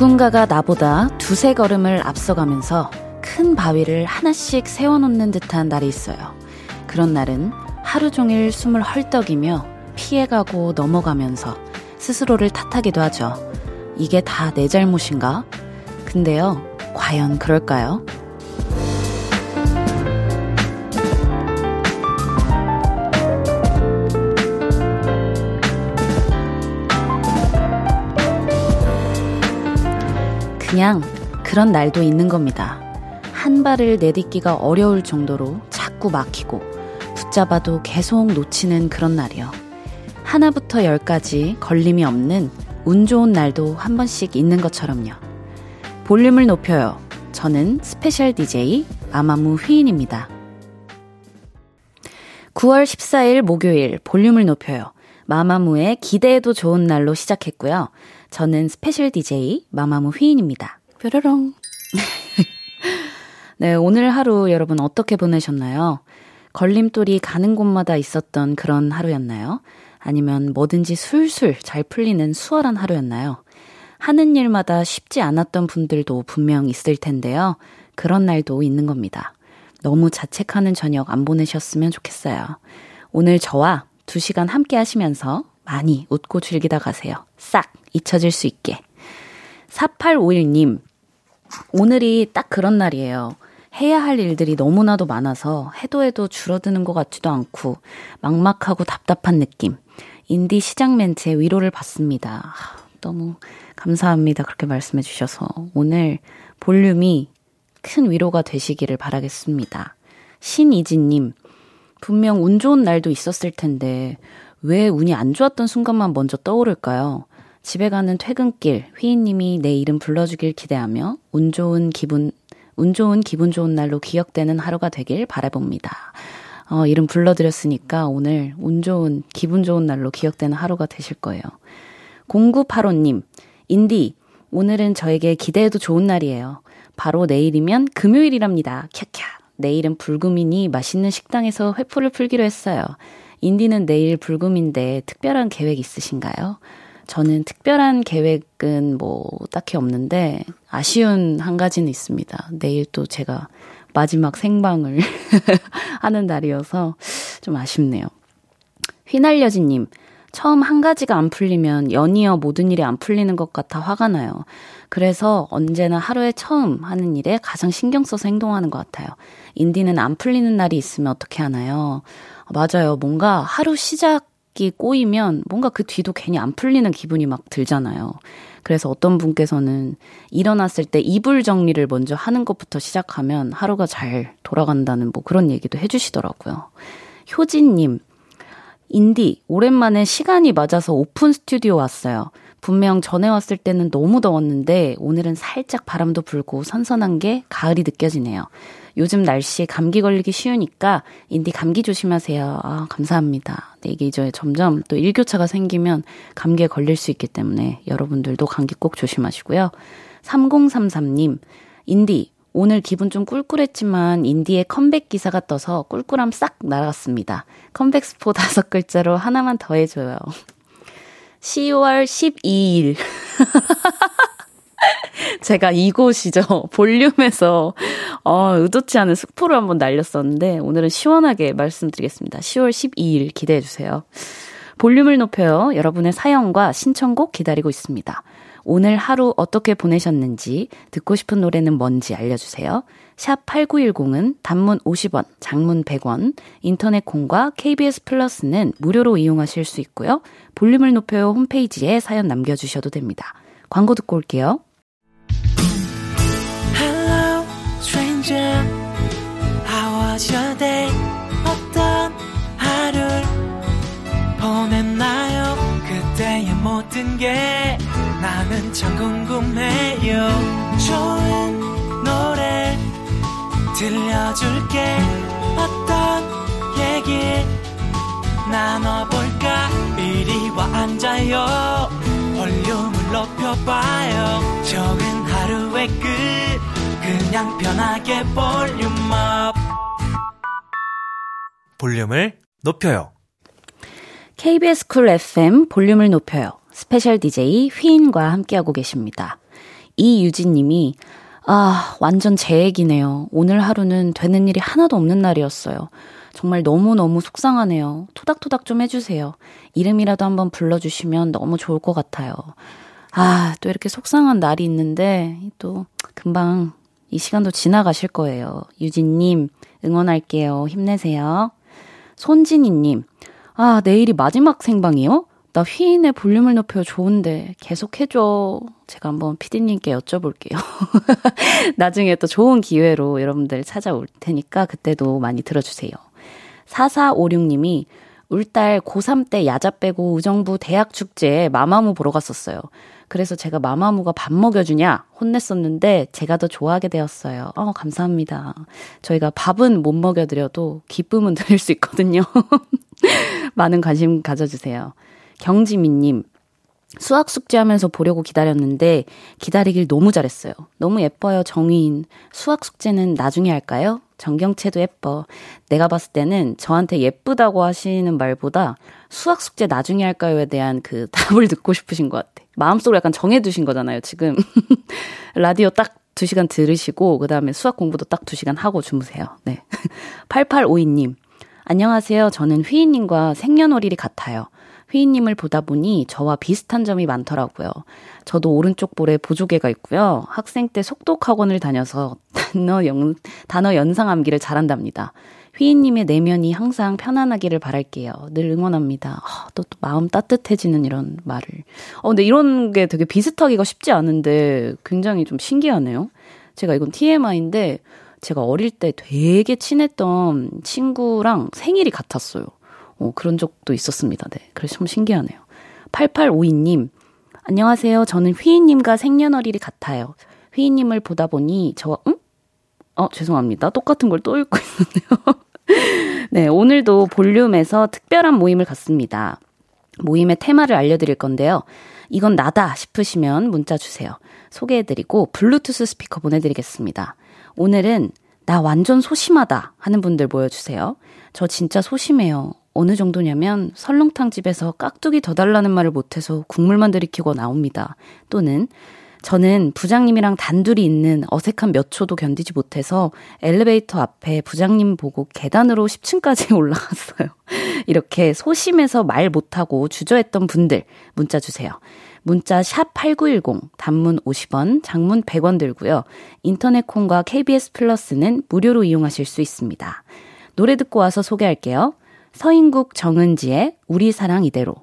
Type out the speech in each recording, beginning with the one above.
누군가가 나보다 두세 걸음을 앞서가면서 큰 바위를 하나씩 세워놓는 듯한 날이 있어요. 그런 날은 하루 종일 숨을 헐떡이며 피해가고 넘어가면서 스스로를 탓하기도 하죠. 이게 다 내 잘못인가? 근데요, 과연 그럴까요? 그냥 그런 날도 있는 겁니다. 한 발을 내딛기가 어려울 정도로 자꾸 막히고 붙잡아도 계속 놓치는 그런 날이요. 하나부터 열까지 걸림이 없는 운 좋은 날도 한 번씩 있는 것처럼요. 볼륨을 높여요. 저는 special DJ 마마무 휘인입니다. 9월 14일 목요일 볼륨을 높여요. 마마무의 기대해도 좋은 날로 시작했고요. 저는 special DJ 마마무 휘인입니다. 뾰로롱. 네, 오늘 하루 여러분 어떻게 보내셨나요? 걸림돌이 가는 곳마다 있었던 그런 하루였나요? 아니면 뭐든지 술술 잘 풀리는 수월한 하루였나요? 하는 일마다 쉽지 않았던 분들도 분명 있을 텐데요. 그런 날도 있는 겁니다. 너무 자책하는 저녁 안 보내셨으면 좋겠어요. 오늘 저와 두 시간 함께 하시면서 많이 웃고 즐기다 가세요. 싹 잊혀질 수 있게. 4851님, 오늘이 딱 그런 날이에요. 해야 할 일들이 너무나도 많아서 해도 해도 줄어드는 것 같지도 않고 막막하고 답답한 느낌. 인디 시장 멘트에 위로를 받습니다. 너무 감사합니다. 그렇게 말씀해 주셔서 오늘 볼륨이 큰 위로가 되시기를 바라겠습니다. 신이진님, 분명 운 좋은 날도 있었을 텐데 왜 운이 안 좋았던 순간만 먼저 떠오를까요? 집에 가는 퇴근길 휘인님이 내 이름 불러주길 기대하며 운 좋은 기분 운 좋은 기분 좋은 날로 기억되는 하루가 되길 바라봅니다. 어, 이름 불러드렸으니까 오늘 운 좋은 기분 좋은 날로 기억되는 하루가 되실 거예요. 0985님, 인디, 오늘은 저에게 기대해도 좋은 날이에요. 바로 내일이면 금요일이랍니다. 캬캬. 내일은 불금이니 맛있는 식당에서 회포를 풀기로 했어요. 인디는 내일 불금인데 특별한 계획 있으신가요? 저는 특별한 계획은 뭐 딱히 없는데 아쉬운 한 가지는 있습니다. 내일 또 제가 마지막 생방을 하는 날이어서 좀 아쉽네요. 휘날려진님, 처음 한 가지가 안 풀리면 연이어 모든 일이 안 풀리는 것 같아 화가 나요. 그래서 언제나 하루에 처음 하는 일에 가장 신경 써서 행동하는 것 같아요. 인디는 안 풀리는 날이 있으면 어떻게 하나요? 맞아요. 뭔가 하루 시작 이 꼬이면 뭔가 그 뒤도 괜히 안 풀리는 기분이 막 들잖아요. 그래서 어떤 분께서는 일어났을 때 이불 정리를 먼저 하는 것부터 시작하면 하루가 잘 돌아간다는 뭐 그런 얘기도 해주시더라고요. 효진님, 인디, 오랜만에 시간이 맞아서 오픈 스튜디오 왔어요. 분명 전에 왔을 때는 너무 더웠는데 오늘은 살짝 바람도 불고 선선한 게 가을이 느껴지네요. 요즘 날씨에 감기 걸리기 쉬우니까 인디 감기 조심하세요. 아, 감사합니다. 네, 이게 이제 점점 또 일교차가 생기면 감기에 걸릴 수 있기 때문에 여러분들도 감기 꼭 조심하시고요. 3033님, 인디, 오늘 기분 좀 꿀꿀했지만 인디의 컴백 기사가 떠서 꿀꿀함 싹 날아갔습니다. 컴백 스포 다섯 글자로 하나만 더 해줘요. 10월 12일. 제가 이곳이죠. 볼륨에서, 어, 의도치 않은 스포를 한번 날렸었는데, 오늘은 시원하게 말씀드리겠습니다. 10월 12일 기대해 주세요. 볼륨을 높여요. 여러분의 사연과 신청곡 기다리고 있습니다. 오늘 하루 어떻게 보내셨는지, 듣고 싶은 노래는 뭔지 알려주세요. 샵 8910은 단문 50원, 장문 100원, 인터넷 콩과 KBS 플러스는 무료로 이용하실 수 있고요. 볼륨을 높여요 홈페이지에 사연 남겨주셔도 됩니다. 광고 듣고 올게요. 모든 게 나는 참 궁금해요. 좋은 노래 들려줄게. 어떤 얘기 나눠볼까? 이리 와 앉아요. 볼륨을 높여봐요 적은 하루의 끝 그냥 편하게 volume up 볼륨을 높여요 KBS 쿨 FM 볼륨을 높여요 special DJ 휘인과 함께하고 계십니다 이유진 님이 아, 완전 제 얘기네요. 오늘 하루는 되는 일이 하나도 없는 날이었어요. 정말 너무너무 속상하네요. 토닥토닥 좀 해주세요. 이름이라도 한번 불러주시면 너무 좋을 것 같아요. 아, 또 이렇게 속상한 날이 있는데, 또 금방 이 시간도 지나가실 거예요. 유진님, 응원할게요. 힘내세요. 손진이님, 아, 내일이 마지막 생방이요? 나 휘인의 볼륨을 높여 좋은데 계속 해줘. 제가 한번 피디님께 여쭤볼게요. 나중에 또 좋은 기회로 여러분들 찾아올 테니까 그때도 많이 들어주세요. 4456님이 울딸 고3 때 야자 빼고 의정부 대학 축제에 마마무 보러 갔었어요. 그래서 제가 마마무가 밥 먹여주냐 혼냈었는데 제가 더 좋아하게 되었어요. 어, 감사합니다. 저희가 밥은 못 먹여드려도 기쁨은 드릴 수 있거든요. 많은 관심 가져주세요. 경지민님, 수학 숙제하면서 보려고 기다렸는데 기다리길 너무 잘했어요. 너무 예뻐요, 정의인. 수학 숙제는 나중에 할까요? 정경채도 예뻐. 내가 봤을 때는 저한테 예쁘다고 하시는 말보다 수학 숙제 나중에 할까요에 대한 그 답을 듣고 싶으신 것 같아. 마음속으로 약간 정해두신 거잖아요, 지금. 라디오 딱 2시간 들으시고, 그 다음에 수학 공부도 딱 2시간 하고 주무세요. 네. 8852님. 안녕하세요. 저는 휘인님과 생년월일이 같아요. 휘인님을 보다 보니 저와 비슷한 점이 많더라고요. 저도 오른쪽 볼에 보조개가 있고요. 학생 때 속독 학원을 다녀서 단어 연, 단어 연상 암기를 잘한답니다. 휘인님의 내면이 항상 편안하기를 바랄게요. 늘 응원합니다. 아, 또, 또 마음 따뜻해지는 이런 말을. 어, 근데 이런 게 되게 비슷하기가 쉽지 않은데 굉장히 좀 신기하네요. 제가 이건 TMI인데 제가 어릴 때 되게 친했던 친구랑 생일이 같았어요. 어, 그런 적도 있었습니다. 네. 그래서 참 신기하네요. 8852님, 안녕하세요. 저는 휘인님과 생년월일이 같아요. 휘인님을 보다 보니 저, 응? 어, 죄송합니다. 똑같은 걸 또 읽고 있는데요. 네, 오늘도 볼륨에서 특별한 모임을 갖습니다. 모임의 테마를 알려드릴 건데요. 이건 나다 싶으시면 문자 주세요. 소개해드리고 블루투스 스피커 보내드리겠습니다. 오늘은 나 완전 소심하다 하는 분들 모여주세요. 저 진짜 소심해요. 어느 정도냐면 설렁탕 집에서 깍두기 더 달라는 말을 못해서 국물만 들이키고 나옵니다. 또는 저는 부장님이랑 단둘이 있는 어색한 몇 초도 견디지 못해서 엘리베이터 앞에 부장님 보고 계단으로 10층까지 올라갔어요. 이렇게 소심해서 말 못하고 주저했던 분들 문자 주세요. 문자 샵 8910 단문 50원, 장문 100원 들고요. 인터넷 콩과 KBS 플러스는 무료로 이용하실 수 있습니다. 노래 듣고 와서 소개할게요. 서인국 정은지의 우리 사랑 이대로.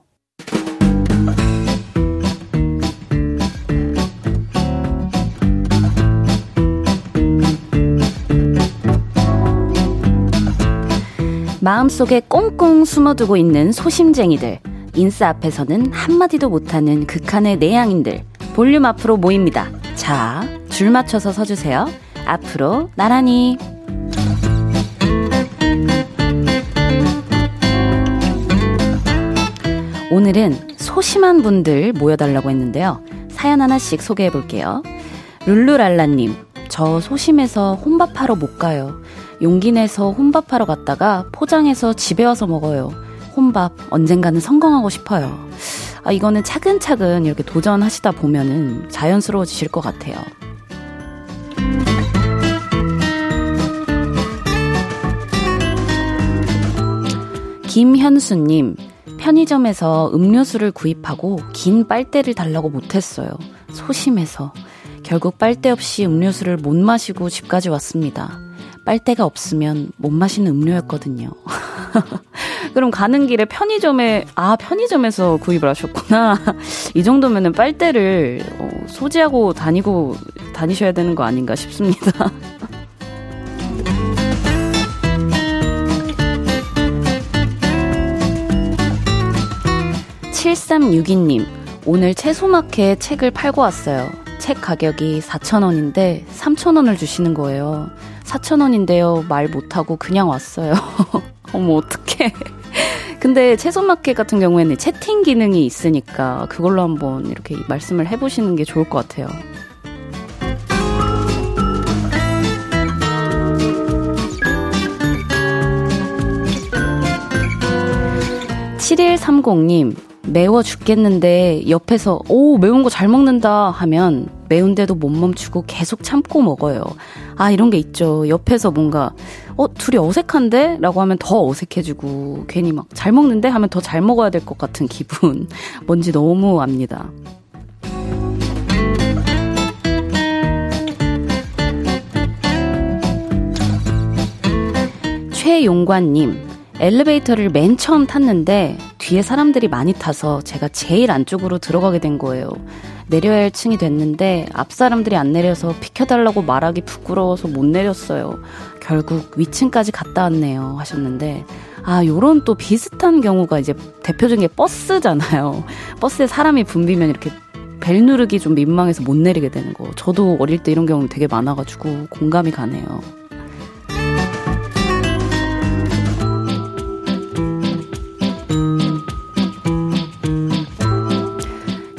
마음속에 꽁꽁 숨어두고 있는 소심쟁이들. 인싸 앞에서는 한마디도 못하는 극한의 내향인들. 볼륨 앞으로 모입니다. 자, 줄 맞춰서 서주세요. 앞으로 나란히. 오늘은 소심한 분들 모여달라고 했는데요. 사연 하나씩 소개해 볼게요. 룰루랄라님, 저 소심해서 혼밥하러 못 가요. 용기 내서 혼밥하러 갔다가 포장해서 집에 와서 먹어요. 혼밥 언젠가는 성공하고 싶어요. 아, 이거는 차근차근 이렇게 도전하시다 보면은 자연스러워지실 것 같아요. 김현수님, 편의점에서 음료수를 구입하고 긴 빨대를 달라고 못했어요. 소심해서. 결국 빨대 없이 음료수를 못 마시고 집까지 왔습니다. 빨대가 없으면 못 마시는 음료였거든요. 그럼 가는 길에 편의점에, 아, 편의점에서 구입을 하셨구나. 이 정도면은 빨대를 어, 소지하고 다니고 다니셔야 되는 거 아닌가 싶습니다. 7362님, 오늘 채소마켓 책을 팔고 왔어요. 책 가격이 4,000원인데 3,000원을 주시는 거예요. 4,000원인데요. 말 못하고 그냥 왔어요. 어머, 어떡해. 근데 채소마켓 같은 경우에는 채팅 기능이 있으니까 그걸로 한번 이렇게 말씀을 해보시는 게 좋을 것 같아요. 7130님, 매워 죽겠는데 옆에서 오 매운 거 잘 먹는다 하면 매운데도 못 멈추고 계속 참고 먹어요. 아, 이런 게 있죠. 옆에서 뭔가, 어, 둘이 어색한데? 라고 하면 더 어색해지고, 괜히 막 잘 먹는데? 하면 더 잘 먹어야 될 것 같은 기분. 뭔지 너무 압니다. 최용관님, 엘리베이터를 맨 처음 탔는데 뒤에 사람들이 많이 타서 제가 제일 안쪽으로 들어가게 된 거예요. 내려야 할 층이 됐는데 앞 사람들이 안 내려서 비켜달라고 말하기 부끄러워서 못 내렸어요. 결국 위층까지 갔다 왔네요. 하셨는데 아 요런 또 비슷한 경우가 이제 대표적인 게 버스잖아요. 버스에 사람이 붐비면 이렇게 벨 누르기 좀 민망해서 못 내리게 되는 거. 저도 어릴 때 이런 경우 되게 많아가지고 공감이 가네요.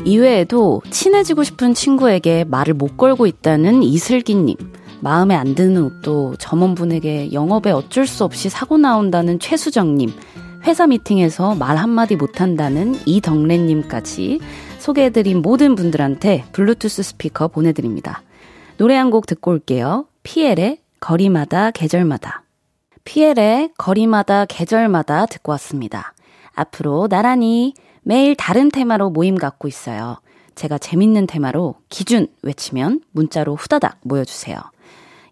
이외에도 친해지고 싶은 친구에게 말을 못 걸고 있다는 이슬기님. 마음에 안 드는 옷도 점원분에게 영업에 어쩔 수 없이 사고 나온다는 최수정님. 회사 미팅에서 말 한마디 못한다는 이덕래님까지 소개해드린 모든 분들한테 블루투스 스피커 보내드립니다. 노래 한 곡 듣고 올게요. 피엘의 거리마다 계절마다. 피엘의 거리마다 계절마다 듣고 왔습니다. 앞으로 나란히 매일 다른 테마로 모임 갖고 있어요. 제가 재밌는 테마로 기준 외치면 문자로 후다닥 모여주세요.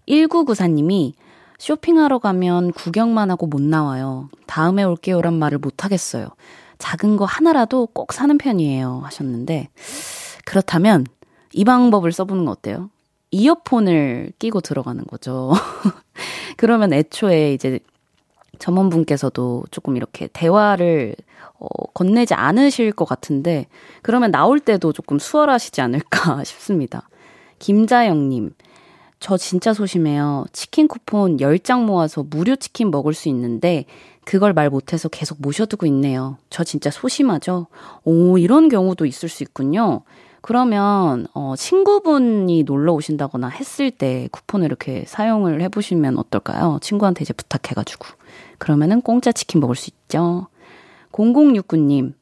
1994님이 쇼핑하러 가면 구경만 하고 못 나와요. 다음에 올게요란 말을 못 하겠어요. 작은 거 하나라도 꼭 사는 편이에요. 하셨는데, 그렇다면 이 방법을 써보는 거 어때요? 이어폰을 끼고 들어가는 거죠. 그러면 애초에 이제 점원분께서도 조금 이렇게 대화를 어, 건네지 않으실 것 같은데 그러면 나올 때도 조금 수월하시지 않을까 싶습니다. 김자영님, 저 진짜 소심해요. 치킨 쿠폰 10장 모아서 무료 치킨 먹을 수 있는데 그걸 말 못해서 계속 모셔두고 있네요. 저 진짜 소심하죠? 오, 이런 경우도 있을 수 있군요. 그러면 어 친구분이 놀러 오신다거나 했을 때 쿠폰을 이렇게 사용을 해 보시면 어떨까요? 친구한테 이제 부탁해 가지고. 그러면은 공짜 치킨 먹을 수 있죠. 0069님,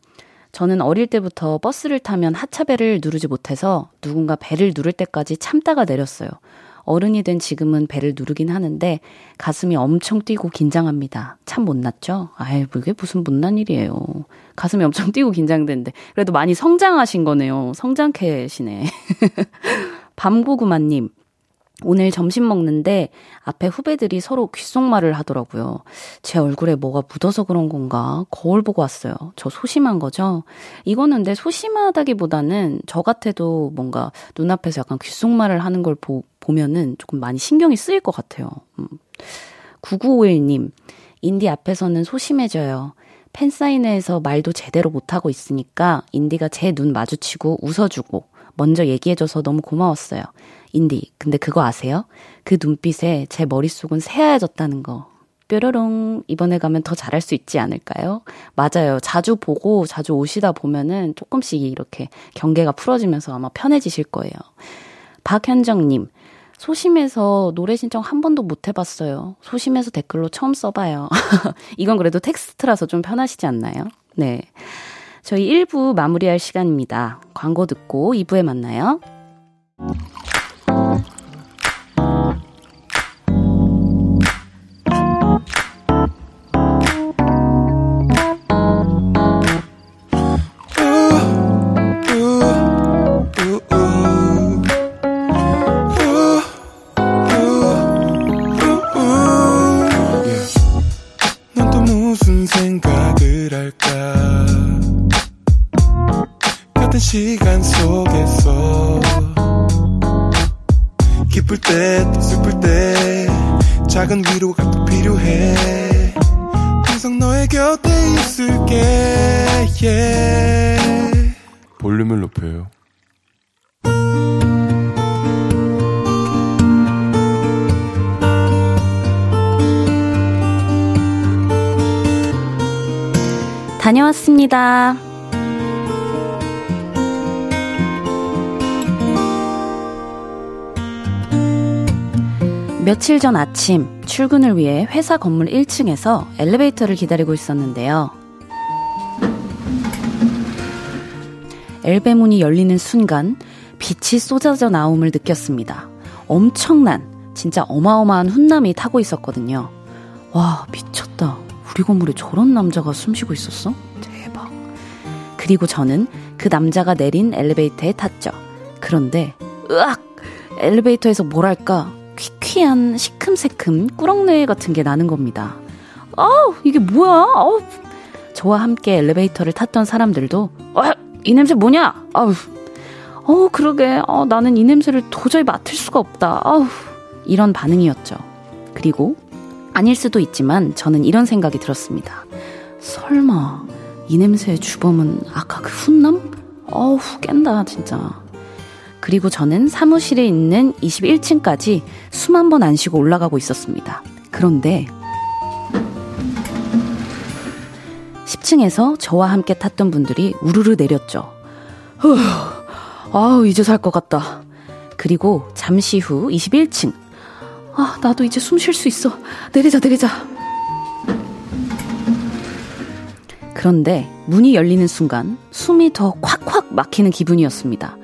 저는 어릴 때부터 버스를 타면 하차벨을 누르지 못해서 누군가 배를 누를 때까지 참다가 내렸어요. 어른이 된 지금은 배를 누르긴 하는데 가슴이 엄청 뛰고 긴장합니다. 참 못났죠? 아이, 뭐 이게 무슨 못난 일이에요. 가슴이 엄청 뛰고 긴장되는데. 그래도 많이 성장하신 거네요. 성장캐시네. 밤고구마님, 오늘 점심 먹는데 앞에 후배들이 서로 귓속말을 하더라고요. 제 얼굴에 뭐가 묻어서 그런 건가? 거울 보고 왔어요. 저 소심한 거죠? 이거는 근데 소심하다기보다는 저 같아도 뭔가 눈앞에서 약간 귓속말을 하는 걸 보, 보면은 조금 많이 신경이 쓰일 것 같아요. 음. 9951님, 인디 앞에서는 소심해져요. 팬사인회에서 말도 제대로 못하고 있으니까 인디가 제 눈 마주치고 웃어주고 먼저 얘기해줘서 너무 고마웠어요. 인디, 근데 그거 아세요? 그 눈빛에 제 머릿속은 새하얘졌다는 거. 뾰로롱, 이번에 가면 더 잘할 수 있지 않을까요? 맞아요. 자주 보고 자주 오시다 보면은 조금씩 이렇게 경계가 풀어지면서 아마 편해지실 거예요. 박현정님, 소심해서 노래 신청 한 번도 못 해봤어요. 소심해서 댓글로 처음 써봐요. 이건 그래도 텍스트라서 좀 편하시지 않나요? 네. 저희 1부 마무리할 시간입니다. 광고 듣고 2부에 만나요. 다녀왔습니다. 며칠 전 아침 출근을 위해 회사 건물 1층에서 엘리베이터를 기다리고 있었는데요. 엘베 문이 열리는 순간 빛이 쏟아져 나옴을 느꼈습니다. 엄청난, 진짜 어마어마한 훈남이 타고 있었거든요. 와, 미쳤다. 우리 건물에 저런 남자가 숨쉬고 있었어? 대박. 그리고 저는 그 남자가 내린 엘리베이터에 탔죠. 그런데, 으악! 엘리베이터에서 뭐랄까, 퀴퀴한 시큼새큼 꾸렁내 같은 게 나는 겁니다. 아우, 이게 뭐야? 아우. 저와 함께 엘리베이터를 탔던 사람들도, 어, 이 냄새 뭐냐? 아우. 어, 그러게. 어, 나는 이 냄새를 도저히 맡을 수가 없다. 아우. 이런 반응이었죠. 그리고 아닐 수도 있지만 저는 이런 생각이 들었습니다. 설마 이 냄새의 주범은 아까 그 훈남? 어우, 깬다, 진짜. 그리고 저는 사무실에 있는 21층까지 숨 한 번 안 쉬고 올라가고 있었습니다. 그런데 10층에서 저와 함께 탔던 분들이 우르르 내렸죠. 후, 아우, 이제 살 것 같다. 그리고 잠시 후 21층. 아, 나도 이제 숨 쉴 수 있어. 내리자, 내리자. 그런데 문이 열리는 순간 숨이 더 콱콱 막히는 기분이었습니다.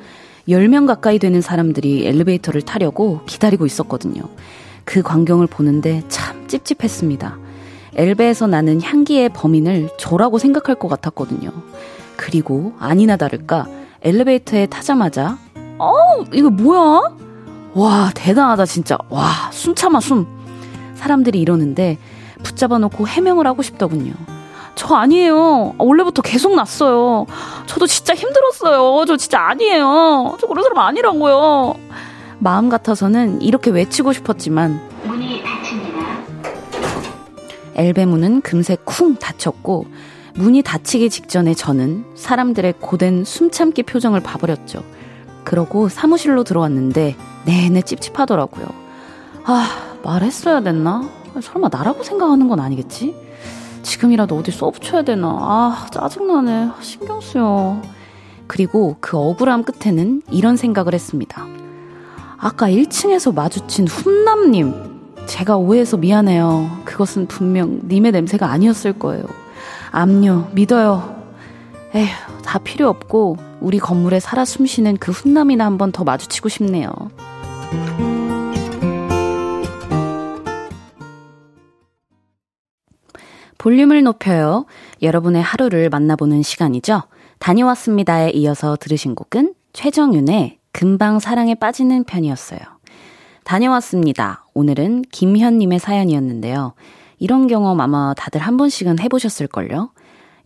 10명 가까이 되는 사람들이 엘리베이터를 타려고 기다리고 있었거든요. 그 광경을 보는데 참 찝찝했습니다. 엘베에서 나는 향기의 범인을 저라고 생각할 것 같았거든요. 그리고 아니나 다를까 엘리베이터에 타자마자 어 이거 뭐야? 와 대단하다 진짜 와 숨 참아 숨 사람들이 이러는데 붙잡아 놓고 해명을 하고 싶더군요. 저 아니에요. 원래부터 계속 났어요. 저도 진짜 힘들었어요. 저 진짜 아니에요. 저 그런 사람 아니라고요. 마음 같아서는 이렇게 외치고 싶었지만. 엘베 문은 금세 쿵 닫혔고 문이 닫히기 직전에 저는 사람들의 고된 숨참기 표정을 봐버렸죠. 그러고 사무실로 들어왔는데 내내 찝찝하더라고요. 아, 말했어야 됐나? 설마 나라고 생각하는 건 아니겠지? 지금이라도 어디 써붙여야 되나. 아, 짜증나네. 신경 쓰여. 그리고 그 억울함 끝에는 이런 생각을 했습니다. 아까 1층에서 마주친 훈남님. 제가 오해해서 미안해요. 그것은 분명 님의 냄새가 아니었을 거예요. 압류, 믿어요. 에휴, 다 필요 없고, 우리 건물에 살아 숨쉬는 그 훈남이나 한 번 더 마주치고 싶네요. 볼륨을 높여요. 여러분의 하루를 만나보는 시간이죠. 다녀왔습니다에 이어서 들으신 곡은 최정윤의 금방 사랑에 빠지는 편이었어요. 다녀왔습니다. 오늘은 김현님의 사연이었는데요. 이런 경험 아마 다들 한 번씩은 해보셨을걸요?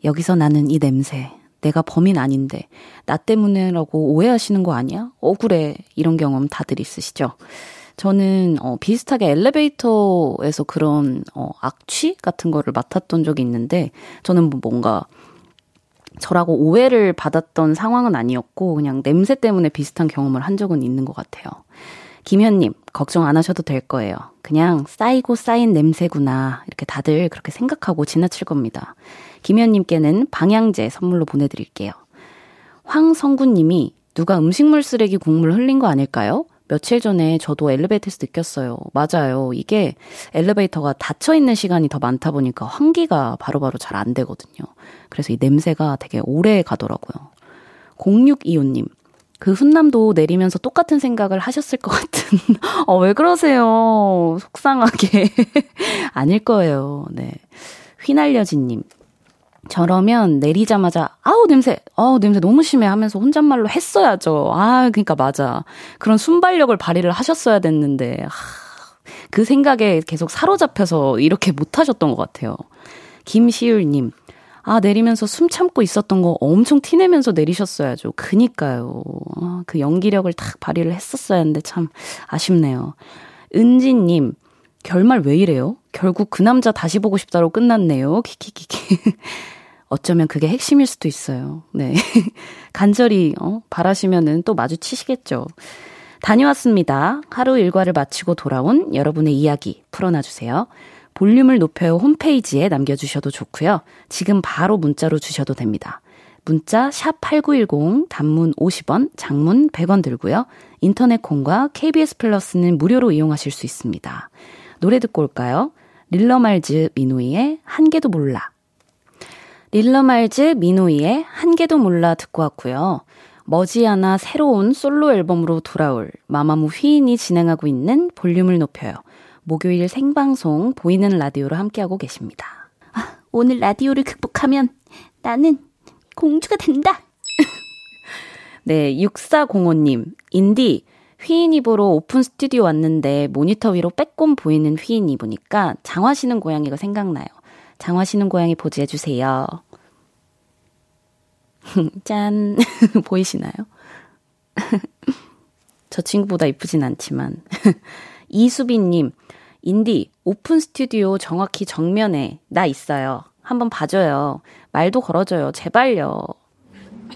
여기서 나는 이 냄새. 내가 범인 아닌데, 나 때문에라고 오해하시는 거 아니야? 억울해. 이런 경험 다들 있으시죠? 저는 어, 비슷하게 엘리베이터에서 그런 어, 악취 같은 거를 맡았던 적이 있는데 저는 뭐 뭔가 저라고 오해를 받았던 상황은 아니었고 그냥 냄새 때문에 비슷한 경험을 한 적은 있는 것 같아요. 김현님, 걱정 안 하셔도 될 거예요. 그냥 쌓이고 쌓인 냄새구나. 이렇게 다들 그렇게 생각하고 지나칠 겁니다. 김현님께는 방향제 선물로 보내드릴게요. 황성구님이 누가 음식물 쓰레기 국물 흘린 거 아닐까요? 며칠 전에 저도 엘리베이터에서 느꼈어요. 맞아요. 이게 엘리베이터가 닫혀 있는 시간이 더 많다 보니까 환기가 바로바로 잘 안 되거든요. 그래서 이 냄새가 되게 오래 가더라고요. 0625님. 그 훈남도 내리면서 똑같은 생각을 하셨을 것 같은. 어, 왜 그러세요? 속상하게. 아닐 거예요. 네. 휘날려진님. 저러면 내리자마자 아우 냄새 아우 냄새 너무 심해 하면서 혼잣말로 했어야죠. 아 그러니까 맞아. 그런 순발력을 발휘를 하셨어야 됐는데 하, 그 생각에 계속 사로잡혀서 이렇게 못 하셨던 것 같아요. 김시율님. 아, 내리면서 숨 참고 있었던 거 엄청 티내면서 내리셨어야죠. 그니까요. 아, 그 연기력을 탁 발휘를 했었어야 했는데 참 아쉽네요. 은지님, 결말 왜 이래요? 결국 그 남자 다시 보고 싶다로 끝났네요. 키키키키. 어쩌면 그게 핵심일 수도 있어요. 네. 간절히, 어, 바라시면은 또 마주치시겠죠. 다녀왔습니다. 하루 일과를 마치고 돌아온 여러분의 이야기 풀어놔주세요. 볼륨을 높여요 홈페이지에 남겨주셔도 좋고요. 지금 바로 문자로 주셔도 됩니다. 문자 샵 8910 단문 50원, 장문 100원 들고요. 인터넷 콩과 KBS 플러스는 무료로 이용하실 수 있습니다. 노래 듣고 올까요? 릴러말즈 미노이의 한 개도 몰라. 릴러말즈 미노이의 한 개도 몰라 듣고 왔고요. 머지않아 새로운 솔로 앨범으로 돌아올 마마무 휘인이 진행하고 있는 볼륨을 높여요. 목요일 생방송 보이는 라디오로 함께하고 계십니다. 아, 오늘 라디오를 극복하면 나는 공주가 된다! 네, 6405님, 인디, 휘인 이보로 오픈 스튜디오 왔는데 모니터 위로 빼꼼 보이는 휘인 이보니까 장화 신는 고양이가 생각나요. 장화 신는 고양이 보지해 주세요. 짠. 보이시나요? 저 친구보다 이쁘진 않지만. 이수빈님, 인디, 오픈 스튜디오 정확히 정면에 나 있어요. 한번 봐줘요. 말도 걸어줘요. 제발요.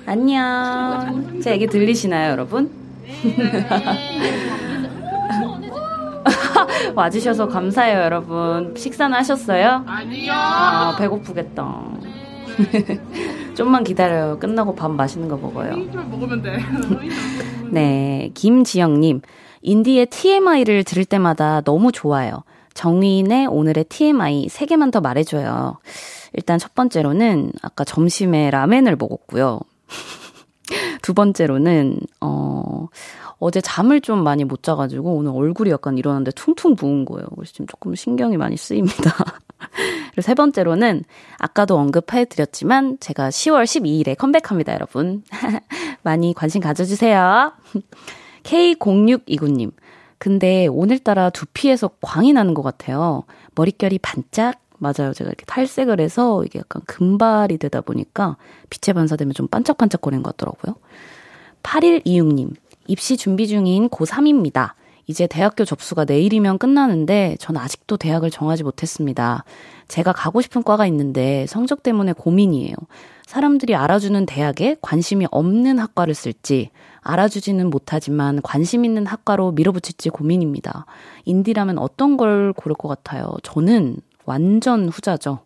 안녕. 제 얘기 들리시나요, 여러분? 와주셔서 감사해요, 여러분. 식사는 하셨어요? 아니요. 아, 배고프겠다. 좀만 기다려요. 끝나고 밥 맛있는 거 먹어요. 돼. 네, 김지영님. 인디의 TMI를 들을 때마다 너무 좋아요. 정의인의 오늘의 TMI 3개만 더 말해줘요. 일단 첫 번째로는 아까 점심에 라멘을 먹었고요. 두 번째로는, 어, 어제 잠을 좀 많이 못 자가지고 오늘 얼굴이 약간 일어났는데 퉁퉁 부은 거예요. 그래서 지금 조금 신경이 많이 쓰입니다. 그리고 세 번째로는 아까도 언급해 드렸지만 제가 10월 12일에 컴백합니다, 여러분. 많이 관심 가져주세요. K0629님. 근데 오늘따라 두피에서 광이 나는 것 같아요. 머릿결이 반짝 맞아요. 제가 이렇게 탈색을 해서 이게 약간 금발이 되다 보니까 빛에 반사되면 좀 반짝반짝거리는 것 같더라고요. 8126님, 입시 준비 중인 고3입니다. 이제 대학교 접수가 내일이면 끝나는데 전 아직도 대학을 정하지 못했습니다. 제가 가고 싶은 과가 있는데 성적 때문에 고민이에요. 사람들이 알아주는 대학에 관심이 없는 학과를 쓸지, 알아주지는 못하지만 관심 있는 학과로 밀어붙일지 고민입니다. 인디라면 어떤 걸 고를 것 같아요? 저는 완전 후자죠.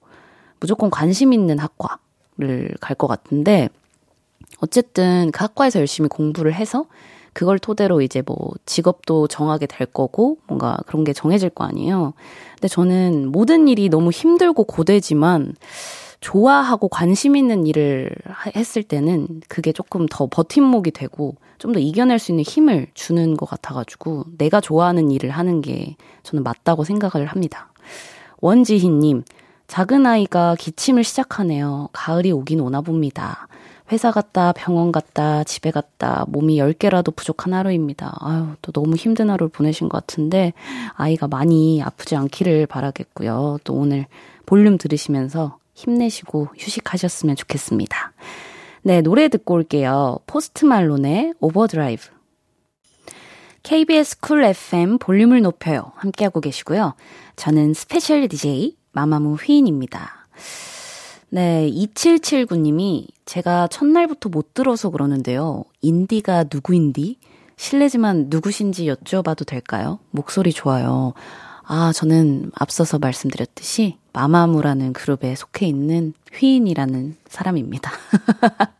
무조건 관심 있는 학과를 갈 것 같은데, 어쨌든 그 학과에서 열심히 공부를 해서 그걸 토대로 이제 뭐 직업도 정하게 될 거고 뭔가 그런 게 정해질 거 아니에요. 근데 저는 모든 일이 너무 힘들고 고되지만 좋아하고 관심 있는 일을 했을 때는 그게 조금 더 버팀목이 되고 좀 더 이겨낼 수 있는 힘을 주는 것 같아가지고 내가 좋아하는 일을 하는 게 저는 맞다고 생각을 합니다. 원지희님, 작은 아이가 기침을 시작하네요. 가을이 오긴 오나 봅니다. 회사 갔다, 병원 갔다, 집에 갔다, 몸이 10개라도 부족한 하루입니다. 아유, 또 너무 힘든 하루를 보내신 것 같은데, 아이가 많이 아프지 않기를 바라겠고요. 또 오늘 볼륨 들으시면서 힘내시고 휴식하셨으면 좋겠습니다. 네, 노래 듣고 올게요. Post Malone의 Overdrive. KBS 쿨 FM 볼륨을 높여요. 함께하고 계시고요. 저는 special DJ 마마무 휘인입니다. 네, 2779님이 제가 첫날부터 못 들어서 그러는데요. 인디가 누구인디? 실례지만 누구신지 여쭤봐도 될까요? 목소리 좋아요. 아, 저는 앞서서 말씀드렸듯이 마마무라는 그룹에 속해 있는 휘인이라는 사람입니다.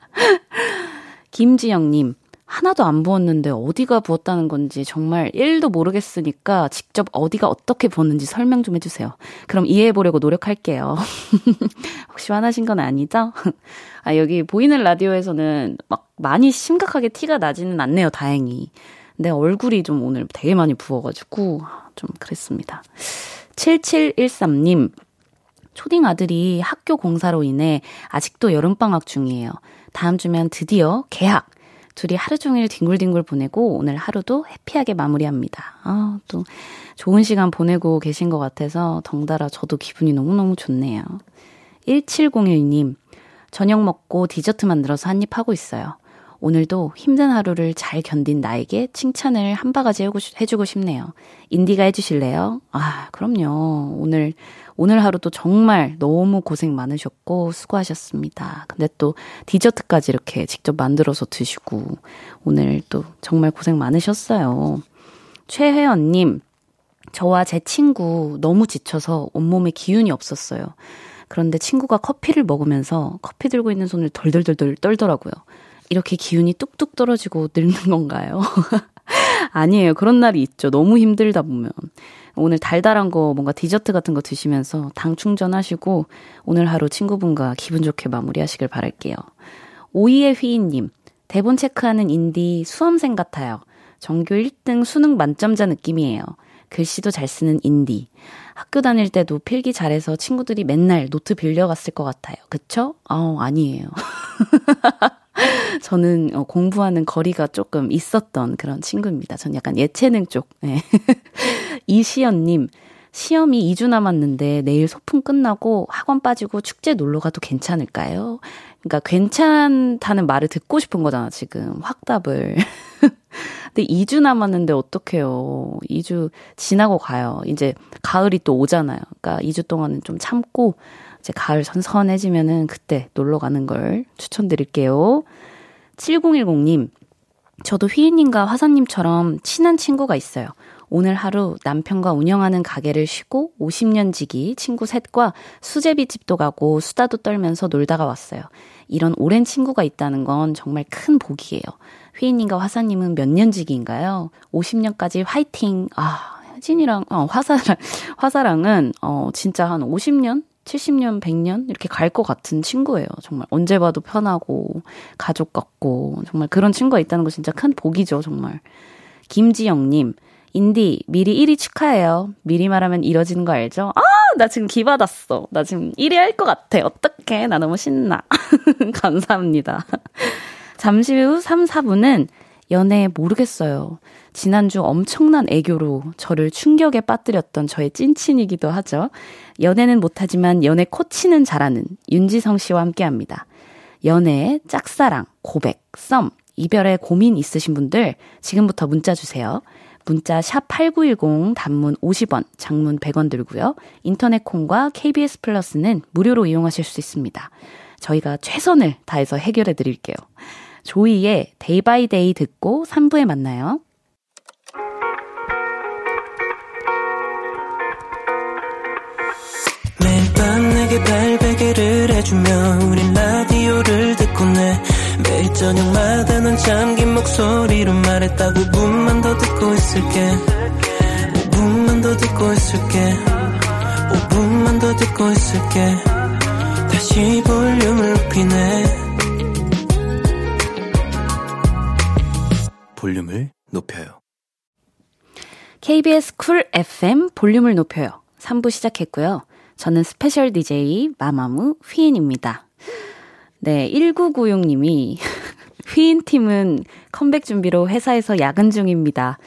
김지영님, 하나도 안 부었는데 어디가 부었다는 건지 정말 1도 모르겠으니까 직접 어디가 어떻게 부었는지 설명 좀 해주세요. 그럼 이해해보려고 노력할게요. 혹시 화나신 건 아니죠? 아, 여기 보이는 라디오에서는 막 많이 심각하게 티가 나지는 않네요, 다행히. 근데 얼굴이 좀 오늘 되게 많이 부어가지고 좀 그랬습니다. 7713님, 초딩 아들이 학교 공사로 인해 아직도 여름방학 중이에요. 다음 주면 드디어 개학. 둘이 하루 종일 뒹굴뒹굴 보내고 오늘 하루도 해피하게 마무리합니다. 아, 또 좋은 시간 보내고 계신 것 같아서 덩달아 저도 기분이 너무너무 좋네요. 1701님, 저녁 먹고 디저트 만들어서 한 입 하고 있어요. 오늘도 힘든 하루를 잘 견딘 나에게 칭찬을 한 바가지 해주고 싶네요. 인디가 해주실래요? 아, 그럼요. 오늘, 오늘 하루도 정말 너무 고생 많으셨고 수고하셨습니다. 근데 또 디저트까지 이렇게 직접 만들어서 드시고 오늘 또 정말 고생 많으셨어요. 최혜연님, 저와 제 친구 너무 지쳐서 온몸에 기운이 없었어요. 그런데 친구가 커피를 먹으면서 커피 들고 있는 손을 덜덜덜덜 떨더라고요. 이렇게 기운이 뚝뚝 떨어지고 늙는 건가요? 아니에요. 그런 날이 있죠. 너무 힘들다 보면. 오늘 달달한 거, 뭔가 디저트 같은 거 드시면서 당 충전하시고, 오늘 하루 친구분과 기분 좋게 마무리하시길 바랄게요. 오이의 휘인님, 대본 체크하는 인디 수험생 같아요. 전교 1등 수능 만점자 느낌이에요. 글씨도 잘 쓰는 인디. 학교 다닐 때도 필기 잘해서 친구들이 맨날 노트 빌려갔을 것 같아요. 그쵸? 어, 아니에요. 저는 어, 공부와는 거리가 조금 있었던 그런 친구입니다. 전 약간 예체능 쪽. 네. 이시연님, 시험이 2주 남았는데 내일 소풍 끝나고 학원 빠지고 축제 놀러 가도 괜찮을까요? 그러니까 괜찮다는 말을 듣고 싶은 거잖아, 지금. 확답을. 근데 2주 남았는데 어떡해요. 2주 지나고 가요. 이제 가을이 또 오잖아요. 그러니까 2주 동안은 좀 참고 이제 가을 선선해지면은 그때 놀러 가는 걸 추천드릴게요. 7010님, 저도 휘인님과 화사님처럼 친한 친구가 있어요. 오늘 하루 남편과 운영하는 가게를 쉬고 50년 지기 친구 셋과 수제비 집도 가고 수다도 떨면서 놀다가 왔어요. 이런 오랜 친구가 있다는 건 정말 큰 복이에요. 휘인님과 화사님은 몇 년 지기인가요? 50년까지 화이팅! 아, 혜진이랑, 어, 화사랑, 화사랑은, 어, 진짜 한 50년? 70년, 100년? 이렇게 갈 것 같은 친구예요. 정말 언제 봐도 편하고, 가족 같고, 정말 그런 친구가 있다는 거 진짜 큰 복이죠, 정말. 김지영 님, 인디, 미리 1위 축하해요. 미리 말하면 이뤄지는 거 알죠? 아, 나 지금 기 받았어. 나 지금 1위 할 것 같아. 어떡해. 나 너무 신나. 감사합니다. 잠시 후 3, 4분은 연애 모르겠어요. 지난주 엄청난 애교로 저를 충격에 빠뜨렸던 저의 찐친이기도 하죠. 연애는 못하지만 연애 코치는 잘하는 윤지성 씨와 함께 합니다. 연애, 짝사랑, 고백, 썸, 이별에 고민 있으신 분들 지금부터 문자 주세요. 문자 샵 8910 단문 50원, 장문 100원 들고요. 인터넷 콩과 KBS 플러스는 무료로 이용하실 수 있습니다. 저희가 최선을 다해서 해결해 드릴게요. 조이의 Day By Day 듣고 3부에 만나요. 해주며 우린 라디오를 듣고 내 매일 저녁마다 넌 잠긴 목소리로 말했다 5분만 더 듣고 있을게 5분만 더 듣고 있을게 5분만 더 듣고 있을게 다시 볼륨을 높이네 볼륨을 높여요. KBS 쿨 FM 볼륨을 높여요. 3부 시작했고요. 저는 special DJ 마마무 휘인입니다. 네, 1996님이 휘인 팀은 컴백 준비로 회사에서 야근 중입니다.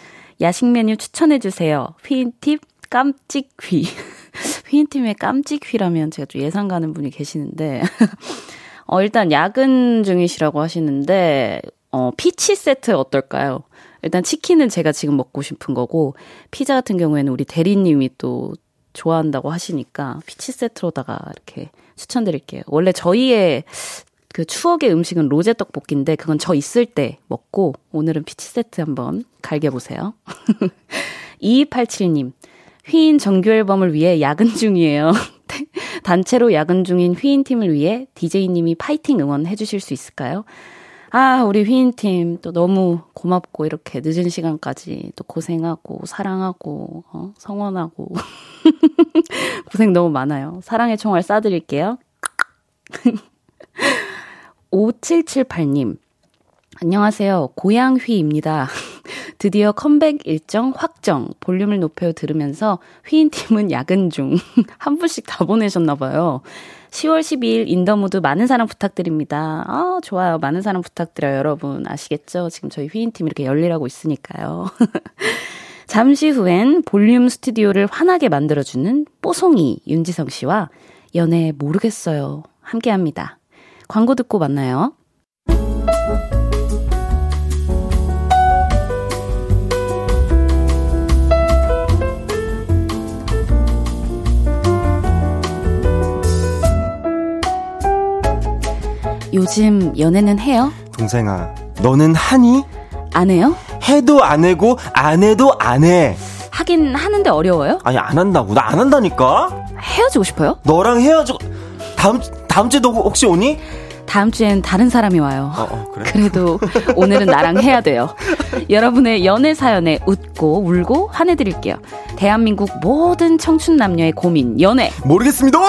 야식 메뉴 추천해 주세요. 휘인팀 깜찍 휘. 휘인 팀의 깜찍 휘라면 제가 좀 예상 가는 분이 계시는데. 어, 일단 야근 중이시라고 하시는데, 어, 피치 세트 어떨까요? 일단 치킨은 제가 지금 먹고 싶은 거고, 피자 같은 경우에는 우리 대리님이 또 좋아한다고 하시니까, 피치 세트로다가 이렇게 추천드릴게요. 원래 저희의 그 추억의 음식은 로제 떡볶이인데, 그건 저 있을 때 먹고, 오늘은 피치 세트 한번 갈겨 보세요. 2287님, 휘인 정규 앨범을 위해 야근 중이에요. 단체로 야근 중인 휘인 팀을 위해 DJ님이 파이팅 응원해 주실 수 있을까요? 아, 우리 휘인팀 또 너무 고맙고 이렇게 늦은 시간까지 또 고생하고 사랑하고 어, 성원하고 고생 너무 많아요. 사랑의 총알 쏴드릴게요. 5778님. 안녕하세요. 고양휘입니다. 드디어 컴백 일정 확정. 볼륨을 높여 들으면서 휘인팀은 야근 중. 한 분씩 다 보내셨나봐요. 10월 12일 IN the mood 많은 사랑 부탁드립니다. 아, 좋아요. 많은 사랑 부탁드려요, 여러분. 아시겠죠? 지금 저희 휘인팀 이렇게 열일하고 있으니까요. 잠시 후엔 볼륨 스튜디오를 환하게 만들어주는 뽀송이 윤지성 씨와 연애 모르겠어요. 함께 합니다. 광고 듣고 만나요. 요즘 연애는 해요? 동생아, 너는 하니? 안 해요? 해도 안 해고 안 해도 안 해. 하긴 하는데 어려워요? 아니 안 한다고. 나 안 한다니까. 헤어지고 싶어요? 너랑 헤어지고 다음 다음 주에도 혹시 오니? 다음 주엔 다른 사람이 와요. 어, 어, 그래? 그래도 오늘은 나랑 해야 돼요. 여러분의 연애 사연에 웃고 울고 환해드릴게요. 대한민국 모든 청춘 남녀의 고민 연애 모르겠습니다.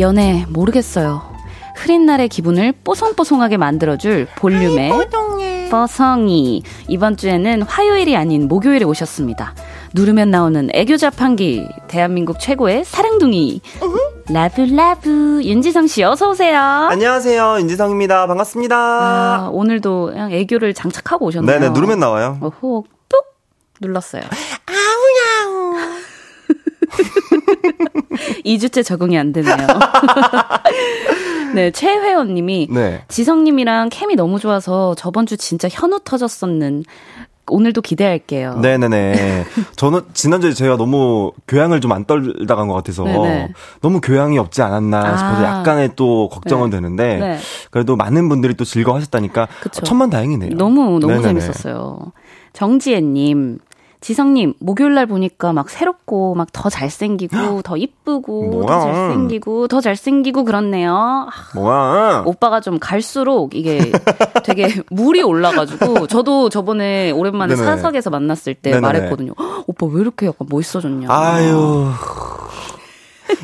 연애 모르겠어요. 흐린 날의 기분을 뽀송뽀송하게 만들어줄 볼륨의 뽀송이. 이번 주에는 화요일이 아닌 목요일에 오셨습니다. 누르면 나오는 애교 자판기. 대한민국 최고의 사랑둥이. 라브라브. 윤지성 씨, 어서 오세요. 안녕하세요. 윤지성입니다. 반갑습니다. 아, 오늘도 그냥 애교를 장착하고 오셨네요. 네네, 누르면 나와요. 어호, 뚝! 눌렀어요. 아우야우. 2주째 적응이 안 되네요. 네, 최회원 님이 네. 지성 님이랑 캠이 너무 좋아서 저번 주 진짜 현우 터졌었는 오늘도 기대할게요. 네네네. 저는 지난주에 제가 너무 교양을 좀 안 떨다 간 것 같아서 네네. 너무 교양이 없지 않았나 아. 싶어서 약간의 또 걱정은 되는데 네. 그래도 많은 분들이 또 즐거워하셨다니까 그쵸. 천만 다행이네요. 너무 너무 네네네. 재밌었어요. 정지혜님, 지성님 목요일 날 보니까 막 새롭고 막 더 잘생기고 더 이쁘고 더 뭐야. 잘생기고 더 잘생기고 그렇네요. 아, 뭐야? 오빠가 좀 갈수록 이게 되게 물이 올라가지고 저도 저번에 오랜만에 네네. 사석에서 만났을 때 네네네. 말했거든요. "헉, 오빠 왜 이렇게 약간 멋있어졌냐. 아유.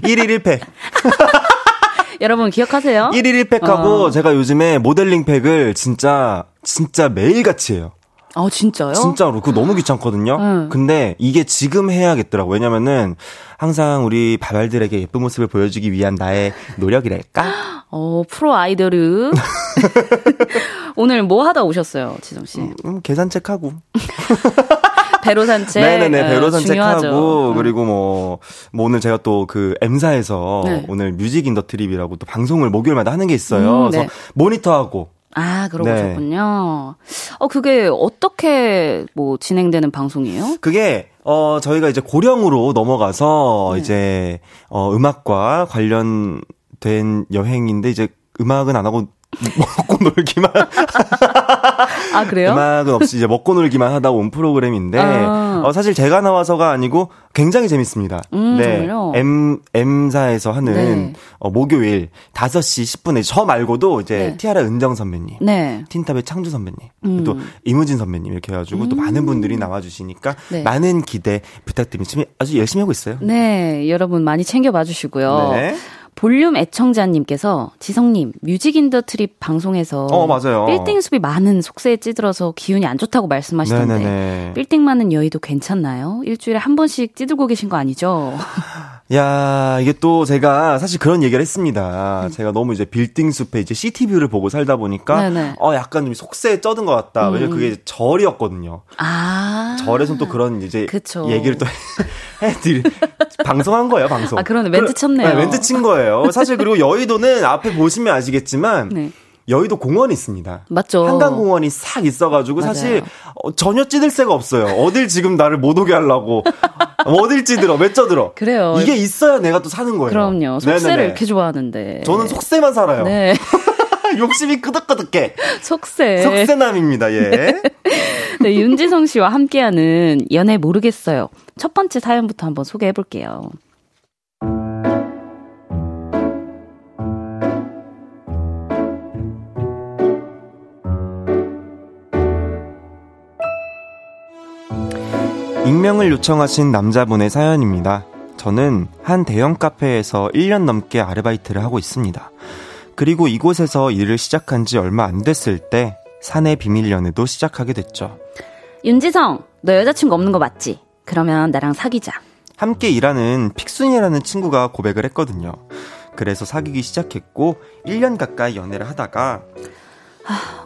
1일 1팩. 여러분 기억하세요? 1일 1팩하고 어. 제가 요즘에 모델링 팩을 진짜 진짜 매일같이 해요. 아 진짜요? 진짜로 그거 너무 귀찮거든요. 응. 근데 이게 지금 해야겠더라고. 왜냐면은 항상 우리 밥알들에게 예쁜 모습을 보여주기 위한 나의 노력이랄까. 어 프로 아이돌을 오늘 뭐 하다 오셨어요, 지성 씨? 음, 개 산책 하고. 배로 산책. 네네네 어, 배로. 산책하고 어. 그리고 뭐, 뭐 오늘 제가 또 그 M사에서 네. 오늘 Music in the Trip이라고 또 방송을 목요일마다 하는 게 있어요. 음, 네. 그래서 모니터하고 아, 그러고 네. 오셨군요. 어, 그게 어떻게 뭐 진행되는 방송이에요? 그게 어 저희가 이제 고령으로 넘어가서 네. 이제 어 음악과 관련된 여행인데 이제 음악은 안 하고 먹고 놀기만 아, 그래요? 음악은 없이 이제 먹고 놀기만 하다 온 프로그램인데 아. 어, 사실 제가 나와서가 아니고 굉장히 재밌습니다. 음, 정말요? M M사에서 하는 네. 어, 목요일 5시 10분에 저 말고도 이제 네. 티아라 은정 선배님 네. 틴탑의 창조 선배님, 음. 또 이무진 선배님 이렇게 해가지고 또 많은 분들이 나와주시니까 네. 많은 기대 부탁드립니다. 지금 아주 열심히 하고 있어요. 네, 여러분 많이 챙겨봐 주시고요. 네. 볼륨 애청자님께서 지성님 Music in the Trip 방송에서 어, 맞아요. 빌딩 숲이 많은 속세에 찌들어서 기운이 안 좋다고 말씀하시던데 네네네. 빌딩 많은 여의도 괜찮나요? 일주일에 한 번씩 찌들고 계신 거 아니죠? 야, 이게 또 제가 사실 그런 얘기를 음. 했습니다. 제가 너무 이제 빌딩 숲에 이제 시티뷰를 보고 살다 보니까 네네. 음. 어 약간 좀 속세에 쩌든 것 같다. 왜냐면 그게 절이었거든요. 아 절에서 또 그런 이제 그쵸. 얘기를 또 해드릴 방송한 거예요, 방송. 아, 그러네. 멘트 쳤네요. 네, 멘트 친 거예요. 사실 그리고 여의도는 앞에 보시면 아시겠지만 네. 여의도 공원이 있습니다. 맞죠. 한강공원이 싹 있어가지고 맞아요. 사실 어, 전혀 찌들 새가 없어요. 어딜 지금 나를 못 오게 하려고 어딜 찌들어, 몇 쪄들어. 그래요. 이게 있어야 내가 또 사는 거예요. 그럼요. 속세를 네네네. 이렇게 좋아하는데. 저는 속세만 살아요. 네. 욕심이 끄덕끄덕해. 속세. 속세남입니다. 예. 네, 윤지성 씨와 함께하는 연애 모르겠어요. 첫 번째 사연부터 한번 소개해 볼게요. 익명을 요청하신 남자분의 사연입니다. 저는 한 대형 카페에서 1년 넘게 아르바이트를 하고 있습니다. 그리고 이곳에서 일을 시작한 지 얼마 안 됐을 때 사내 비밀 연애도 시작하게 됐죠. 윤지성, 너 여자친구 없는 거 맞지? 그러면 나랑 사귀자. 함께 일하는 픽순이라는 친구가 고백을 했거든요. 그래서 사귀기 시작했고 1년 가까이 연애를 하다가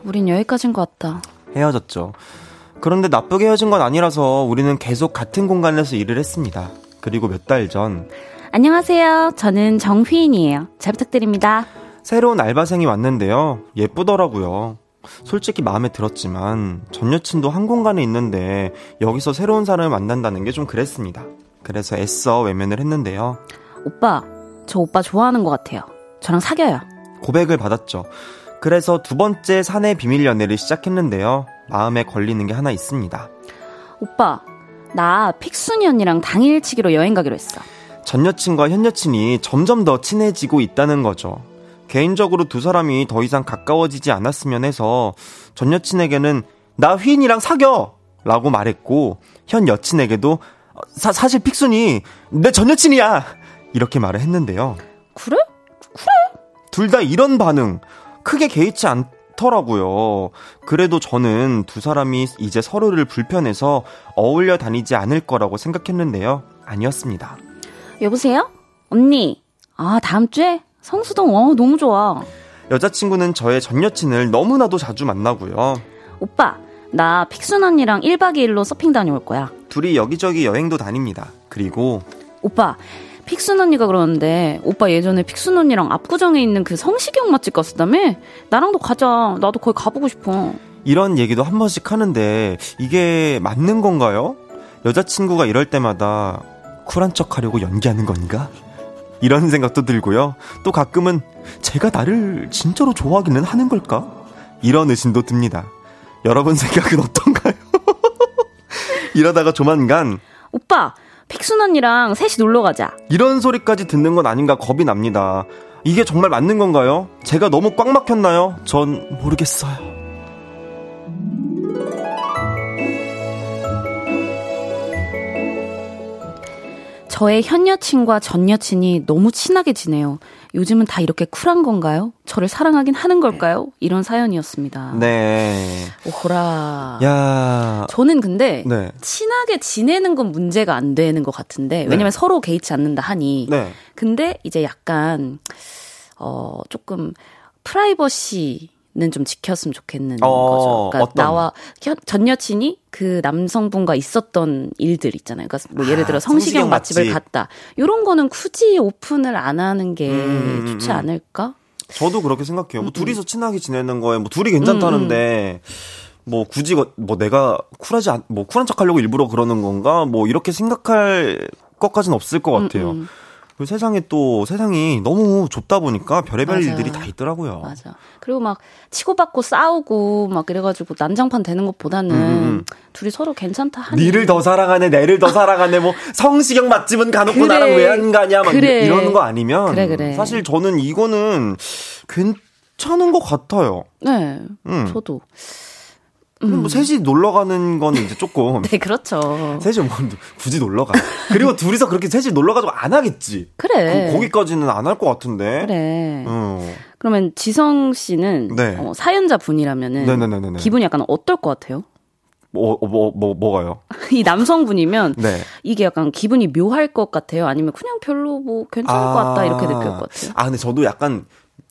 우린 여기까지인 것 같다. 헤어졌죠. 그런데 나쁘게 헤어진 건 아니라서 우리는 계속 같은 공간에서 일을 했습니다. 그리고 몇 달 전 안녕하세요. 저는 정휘인이에요. 잘 부탁드립니다. 새로운 알바생이 왔는데요. 예쁘더라고요. 솔직히 마음에 들었지만 전 여친도 한 공간에 있는데 여기서 새로운 사람을 만난다는 게 좀 그랬습니다. 그래서 애써 외면을 했는데요. 오빠, 저 오빠 좋아하는 것 같아요. 저랑 사겨요. 고백을 받았죠. 그래서 두 번째 사내 비밀 연애를 시작했는데요. 마음에 걸리는 게 하나 있습니다. 오빠, 나 픽순이 언니랑 당일치기로 여행 가기로 했어. 전 여친과 현 여친이 점점 더 친해지고 있다는 거죠. 개인적으로 두 사람이 더 이상 가까워지지 않았으면 해서 전 여친에게는 나 휘인이랑 사겨! 라고 말했고 현 여친에게도 사, 사실 픽순이 내 전 여친이야! 이렇게 말을 했는데요. 그래? 둘다 이런 반응 크게 개의치 않 더라고요. 그래도 저는 두 사람이 이제 서로를 불편해서 어울려 다니지 않을 거라고 생각했는데요. 아니었습니다. 여보세요? 언니. 아, 다음 주에? 성수동, 어, 너무 좋아. 여자친구는 저의 전 여친을 너무나도 자주 만나고요. 오빠, 나 픽순 언니랑 1박 2일로 서핑 다녀올 거야. 둘이 여기저기 여행도 다닙니다. 그리고 오빠, 픽순 언니가 그러는데 오빠 예전에 픽순 언니랑 압구정에 있는 그 성시경 맛집 갔었다며? 나랑도 가자. 나도 거기 가보고 싶어. 이런 얘기도 한 번씩 하는데 이게 맞는 건가요? 여자친구가 이럴 때마다 쿨한 척 하려고 연기하는 건가? 이런 생각도 들고요. 또 가끔은 제가 나를 진짜로 좋아하기는 하는 걸까? 이런 의심도 듭니다. 여러분 생각은 어떤가요? 이러다가 조만간 오빠, 픽순 언니랑 셋이 놀러 가자. 이런 소리까지 듣는 건 아닌가 겁이 납니다. 이게 정말 맞는 건가요? 제가 너무 꽉 막혔나요? 전 모르겠어요. 저의 현 여친과 전 여친이 너무 친하게 지내요. 요즘은 다 이렇게 쿨한 건가요? 저를 사랑하긴 하는 걸까요? 이런 사연이었습니다. 네. 오호라. 야. 저는 근데 네. 친하게 지내는 건 문제가 안 되는 것 같은데 왜냐면 네. 서로 개의치 않는다 하니. 네. 근데 이제 약간 어 조금 프라이버시 는좀 지켰으면 좋겠는 어, 거죠. 그러니까 어떤? 나와 현- 전 여친이 그 남성분과 있었던 일들 있잖아요. 그러니까 뭐 예를 들어 아, 성시경 성시경 맛집을 맛집. 갔다. 이런 거는 굳이 오픈을 안 하는 게 음, 좋지 음. 않을까? 저도 그렇게 생각해요. 음, 뭐 둘이서 친하게 지내는 거에 뭐 둘이 괜찮다는데 뭐 굳이 거- 뭐 내가 쿨하지 않, 뭐 쿨한 척하려고 일부러 그러는 건가? 뭐 이렇게 생각할 것까지는 없을 것 같아요. 음, 음. 그 세상에 또 세상이 너무 좁다 보니까 별의별 맞아. 일들이 다 있더라고요. 맞아. 그리고 막 치고받고 싸우고 막 이래가지고 난장판 되는 것보다는 음, 음. 둘이 서로 괜찮다 하니. 니를 더 사랑하네, 내를 더 사랑하네, 뭐 성시경 맛집은 가놓고 그래. 나랑 왜 안 가냐, 막 그래. 이러는 거 아니면 그래, 그래. 사실 저는 이거는 괜찮은 것 같아요. 네. 음. 저도. 근데 뭐 셋이 놀러 가는 건 이제 조금 네, 그렇죠. 셋이 뭐 굳이 놀러 가. 그리고 둘이서 그렇게 셋이 놀러 가지고 안 하겠지. 그래. 그, 거기까지는 안 할 것 같은데. 그래. 어. 그러면 지성 씨는 네. 어, 사연자 분이라면은 네네네네. 기분이 약간 어떨 것 같아요? 뭐, 어, 뭐, 뭐, 뭐가요? 이 남성분이면 네. 이게 약간 기분이 묘할 것 같아요? 아니면 그냥 별로 뭐 괜찮을 것 같다 이렇게 느낄 것 같아요? 아, 근데 저도 약간,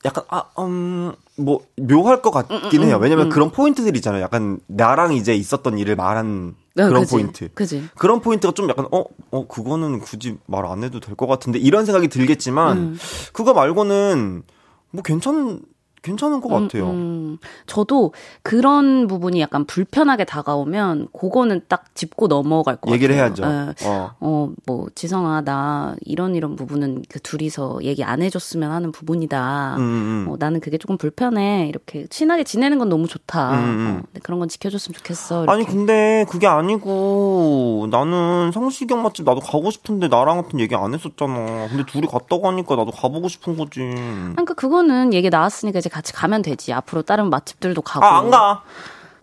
약간, 아, 음, 뭐, 묘할 것 같긴 해요. 왜냐면 그런 포인트들 있잖아요. 약간, 나랑 이제 있었던 일을 말한 네, 그런 그지, 포인트. 그지. 그런 포인트가 좀 약간, 어, 어, 그거는 굳이 말 안 해도 될 것 같은데, 이런 생각이 들겠지만, 음. 그거 말고는, 뭐, 괜찮, 괜찮은 것 같아요. 음, 저도 그런 부분이 약간 불편하게 다가오면 그거는 딱 짚고 넘어갈 것 얘기를 같아요. 해야죠. 예. 어. 어, 뭐, 지성아, 나 이런 이런 부분은 그 둘이서 얘기 안 해줬으면 하는 부분이다. 음, 음. 어, 나는 그게 조금 불편해. 이렇게 친하게 지내는 건 너무 좋다. 음, 음. 어, 그런 건 지켜줬으면 좋겠어. 이렇게. 아니 근데 그게 아니고 나는 성시경 맛집 나도 가고 싶은데 나랑 같은 얘기 안 했었잖아. 근데 둘이 갔다고 하니까 나도 가보고 싶은 거지. 그러니까 그거는 얘기 나왔으니까 이제 같이 가면 되지. 앞으로 다른 맛집들도 가고. 아 안 가.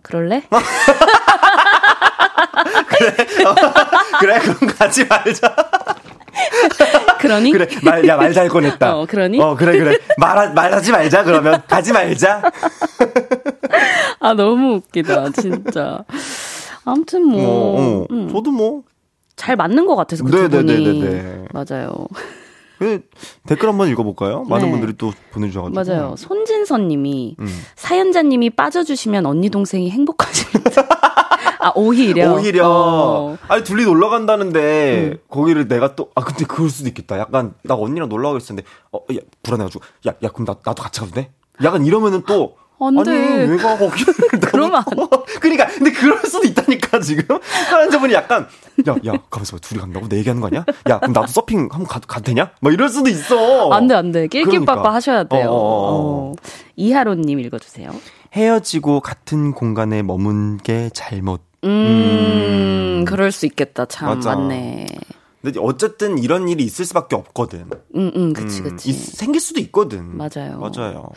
그럴래? 그래 그럼 가지 말자. 그러니? 그래 말 야 말 잘 꺼냈다. 어, 그러니? 어 그래 그래 말 말하지 말자 그러면 가지 말자. 아, 너무 웃기다, 진짜. 아무튼 뭐, 뭐 어, 음, 저도 뭐 잘 맞는 것 같아서 그 네, 두 네, 분이. 네, 네, 네. 맞아요. 그 댓글 한번 읽어볼까요? 많은 네. 분들이 또 보내주셔가지고. 맞아요. 손진선 님이 음. 사연자님이 빠져주시면 언니 동생이 행복하십니다. 아, 오히려. 오히려 어. 아니 둘이 놀러 간다는데 음. 거기를 내가 또 아 근데 그럴 수도 있겠다. 약간 나 언니랑 놀러 가고 있었는데 어 야, 불안해가지고 야야 그럼 나 나도 같이 가도 돼? 약간 이러면은 또 안 돼. 아니 왜가 거기를 그러면 안 그러니까 근데 그럴 수도 있다니까 지금 사연자분이 약간 야 야 가만있어 봐 둘이 간다고 내 얘기하는 거 아니야? 야 그럼 나도 서핑 한번 가도 가도 되냐? 막 이럴 수도 있어. 안 돼, 안 돼. 낄낄빠빠 그러니까. 하셔야 돼요. 어, 어, 어. 어. 이하로님 읽어주세요. 헤어지고 같은 공간에 머문 게 잘못. 음, 그럴 수 있겠다. 참, 맞아. 맞네. 근데 어쨌든 이런 일이 있을 수밖에 없거든. 음, 음, 그치, 음, 그치. 있- 생길 수도 있거든. 맞아요. 맞아요.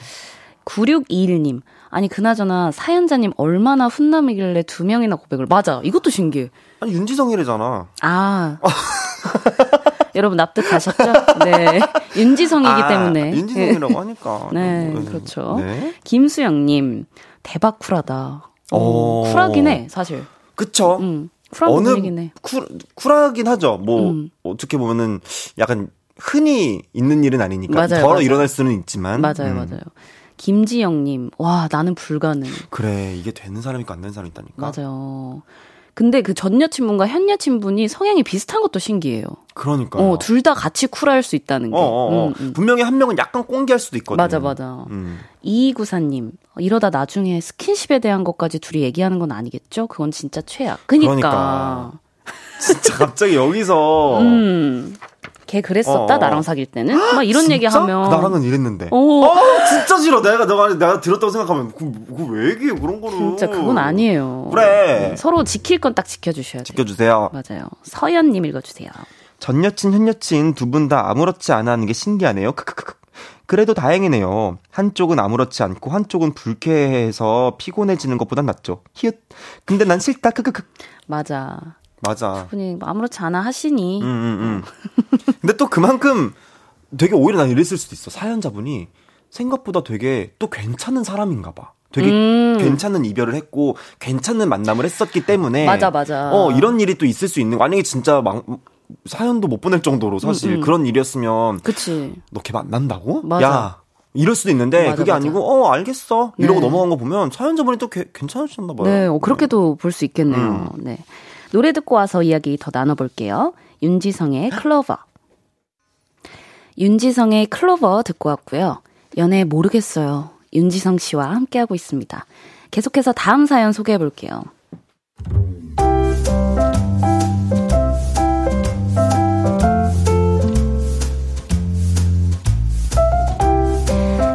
9621님. 아니, 그나저나 사연자님 얼마나 훈남이길래 두 명이나 고백을. 맞아. 이것도 신기해. 아니 윤지성이래잖아. 아. 여러분 납득하셨죠? 네. 윤지성이기 아, 때문에. 윤지성이라고 하니까. 네, 그렇죠. 네. 김수영님, 대박 쿨하다. 오, 쿨하긴 해, 사실. 그쵸. 음, 쿨한 어느 분이긴 쿨, 쿨하긴 하죠. 뭐, 음. 어떻게 보면은 약간 흔히 있는 일은 아니니까. 맞아요, 더 맞아요. 일어날 수는 있지만. 맞아요, 음. 맞아요. 김지영님, 와, 나는 불가능. 그래, 이게 되는 사람이 있고 안 되는 사람이 있다니까. 맞아요. 근데 그 전 여친분과 현 여친분이 성향이 비슷한 것도 신기해요. 그러니까. 어, 둘 다 같이 쿨할 수 있다는 게. 어, 어, 어. 음, 음. 분명히 한 명은 약간 꽁기할 수도 있거든요. 맞아, 맞아. 음. 이구사님 이러다 나중에 스킨십에 대한 것까지 둘이 얘기하는 건 아니겠죠? 그건 진짜 최악. 그니까. 그러니까. 진짜 갑자기 여기서. 음. 걔 그랬었다 어, 어. 나랑 사귈 때는 막 이런 얘기 하면 나랑은 이랬는데 어. 어 진짜 싫어 내가 내가 내가 들었다고 생각하면 그왜 얘기해 그런 거를 진짜 그건 아니에요 그래 서로 지킬 건 딱 지켜주셔야 돼요 지켜주세요 맞아요 서연님 읽어주세요 전 여친 현 여친 두 분 다 아무렇지 않아 하는 게 신기하네요 크크크크 그래도 다행이네요. 한쪽은 아무렇지 않고 한쪽은 불쾌해서 피곤해지는 것보단 낫죠. 히읗. 근데 난 싫다. 크크크. 맞아. 맞아. 분이 뭐 아무렇지 않아 하시니. 음, 음, 음. 근데 또 그만큼 되게 오히려 난 이랬을 수도 있어. 사연자분이 생각보다 되게 또 괜찮은 사람인가 봐. 되게 음. 괜찮은 이별을 했고 괜찮은 만남을 했었기 때문에 맞아 맞아. 어 이런 일이 또 있을 수 있는 만약에 진짜 막 사연도 못 보낼 정도로 사실 음, 음. 그런 일이었으면 그치. 너 걔 만난다고? 맞아. 야 이럴 수도 있는데 맞아, 그게 맞아. 아니고 어 알겠어 이러고 네. 넘어간 거 보면 사연자분이 또 괜찮으셨나 봐요. 네, 어, 그렇게도 볼 수 있겠네요. 음. 네. 노래 듣고 와서 이야기 더 나눠볼게요. 윤지성의 클로버. 윤지성의 클로버 듣고 왔고요. 연애 모르겠어요. 윤지성 씨와 함께하고 있습니다. 계속해서 다음 사연 소개해 볼게요.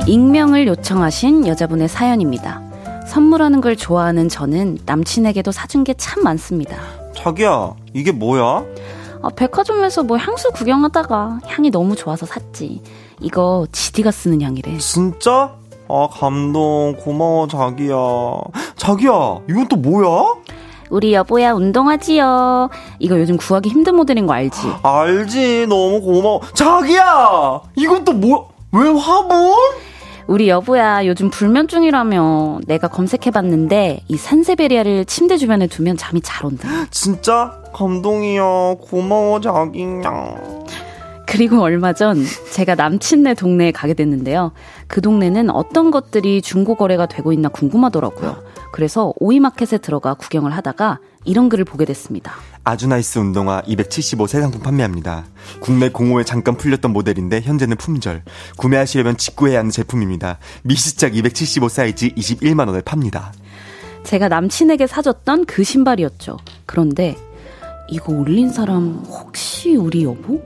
익명을 요청하신 여자분의 사연입니다. 선물하는 걸 좋아하는 저는 남친에게도 사준 게 참 많습니다. 자기야, 이게 뭐야? 아, 백화점에서 뭐 향수 구경하다가 향이 너무 좋아서 샀지. 이거 지디가 쓰는 향이래. 진짜? 아, 감동. 고마워, 자기야. 자기야, 이건 또 뭐야? 우리 여보야 운동하지요. 이거 요즘 구하기 힘든 모델인 거 알지? 알지. 너무 고마워. 자기야! 이건 또 뭐, 왜 화분? 우리 여보야 요즘 불면증이라며 내가 검색해봤는데 이 산세베리아를 침대 주변에 두면 잠이 잘 온다. 진짜 감동이야. 고마워 자기야. 그리고 얼마 전 제가 남친네 동네에 가게 됐는데요. 그 동네는 어떤 것들이 중고 거래가 되고 있나 궁금하더라고요. 그래서 오이마켓에 들어가 구경을 하다가 이런 글을 보게 됐습니다. 아주나이스 운동화 275새 상품 판매합니다. 국내 공홈에 잠깐 풀렸던 모델인데 현재는 품절. 구매하시려면 직구해야 하는 제품입니다. 미시착 275 사이즈 21만 원에 팝니다. 제가 남친에게 사줬던 그 신발이었죠. 그런데 이거 올린 사람 혹시 우리 여보?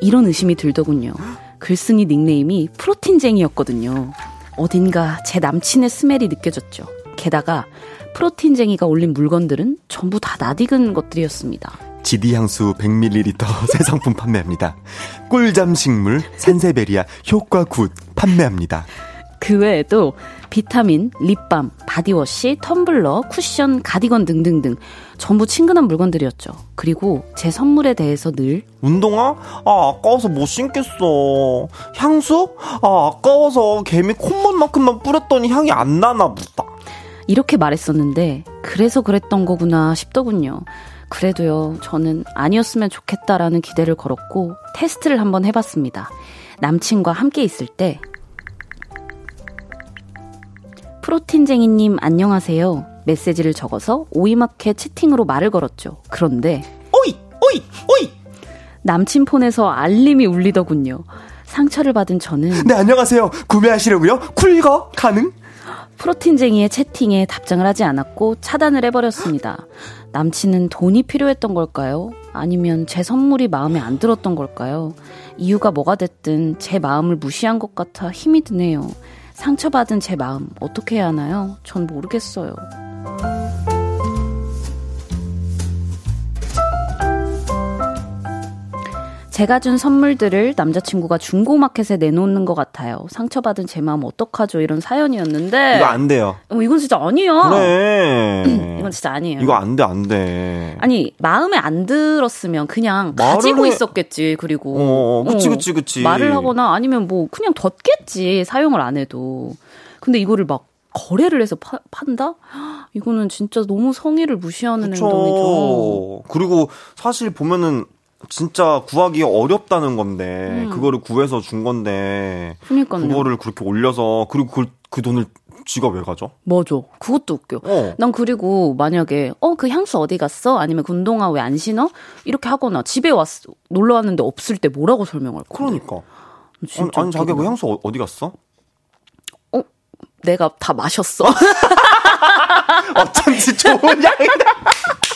이런 의심이 들더군요. 글쓴이 닉네임이 프로틴쟁이였거든요. 어딘가 제 남친의 smell이 느껴졌죠. 게다가 프로틴쟁이가 올린 물건들은 전부 다 낯익은 것들이었습니다. 지디 향수 100ml 새 상품 판매합니다. 꿀잠 식물 산세베리아 효과 good 판매합니다. 그 외에도 비타민, 립밤, 바디워시, 텀블러, 쿠션, 가디건 등등등 전부 친근한 물건들이었죠. 그리고 제 선물에 대해서 늘 운동화? 아 아까워서 못 신겠어. 향수? 아 아까워서 개미 콧물만큼만 뿌렸더니 향이 안 나나 보다. 이렇게 말했었는데 그래서 그랬던 거구나 싶더군요. 그래도요, 저는 아니었으면 좋겠다라는 기대를 걸었고 테스트를 한번 해봤습니다. 남친과 함께 있을 때 프로틴쟁이님 안녕하세요. 메시지를 적어서 오이마켓 채팅으로 말을 걸었죠. 그런데 오이 오이 오이 남친 폰에서 알림이 울리더군요. 상처를 받은 저는 네 안녕하세요. 구매하시려고요? 쿨거 가능? 프로틴쟁이의 채팅에 답장을 하지 않았고 차단을 해버렸습니다. 남친은 돈이 필요했던 걸까요? 아니면 제 선물이 마음에 안 들었던 걸까요? 이유가 뭐가 됐든 제 마음을 무시한 것 같아 힘이 드네요. 상처받은 제 마음 어떻게 해야 하나요? 전 모르겠어요. 제가 준 선물들을 남자친구가 중고마켓에 내놓는 것 같아요. 상처받은 제 마음 어떡하죠? 이런 사연이었는데. 이거 안 돼요. 어, 이건 진짜 아니야. 그래. 이건 진짜 아니에요. 이거 안 돼, 안 돼. 아니, 마음에 안 들었으면 그냥 가지고 해... 있었겠지. 그리고. 어, 어, 어, 그치, 그치, 그치. 말을 하거나 아니면 뭐 그냥 뒀겠지. 사용을 안 해도. 근데 이거를 막 거래를 해서 파, 판다? 이거는 진짜 너무 성의를 무시하는 그쵸. 행동이죠. 그리고 사실 보면은 진짜 구하기 어렵다는 건데 음. 그거를 구해서 준 건데 그러니까요. 그거를 그렇게 올려서 그리고 그, 그 돈을 쥐가 왜 가져? 맞아. 그것도 웃겨. 어. 난 그리고 만약에 어 그 향수 어디 갔어? 아니면 그 운동화 왜 안 신어? 이렇게 하거나 집에 왔 놀러 왔는데 없을 때 뭐라고 설명할 거야? 그러니까. 아니, 아니 자기가 그 향수 어, 어디 갔어? 어 내가 다 마셨어. 어쩐지 좋은 향이다.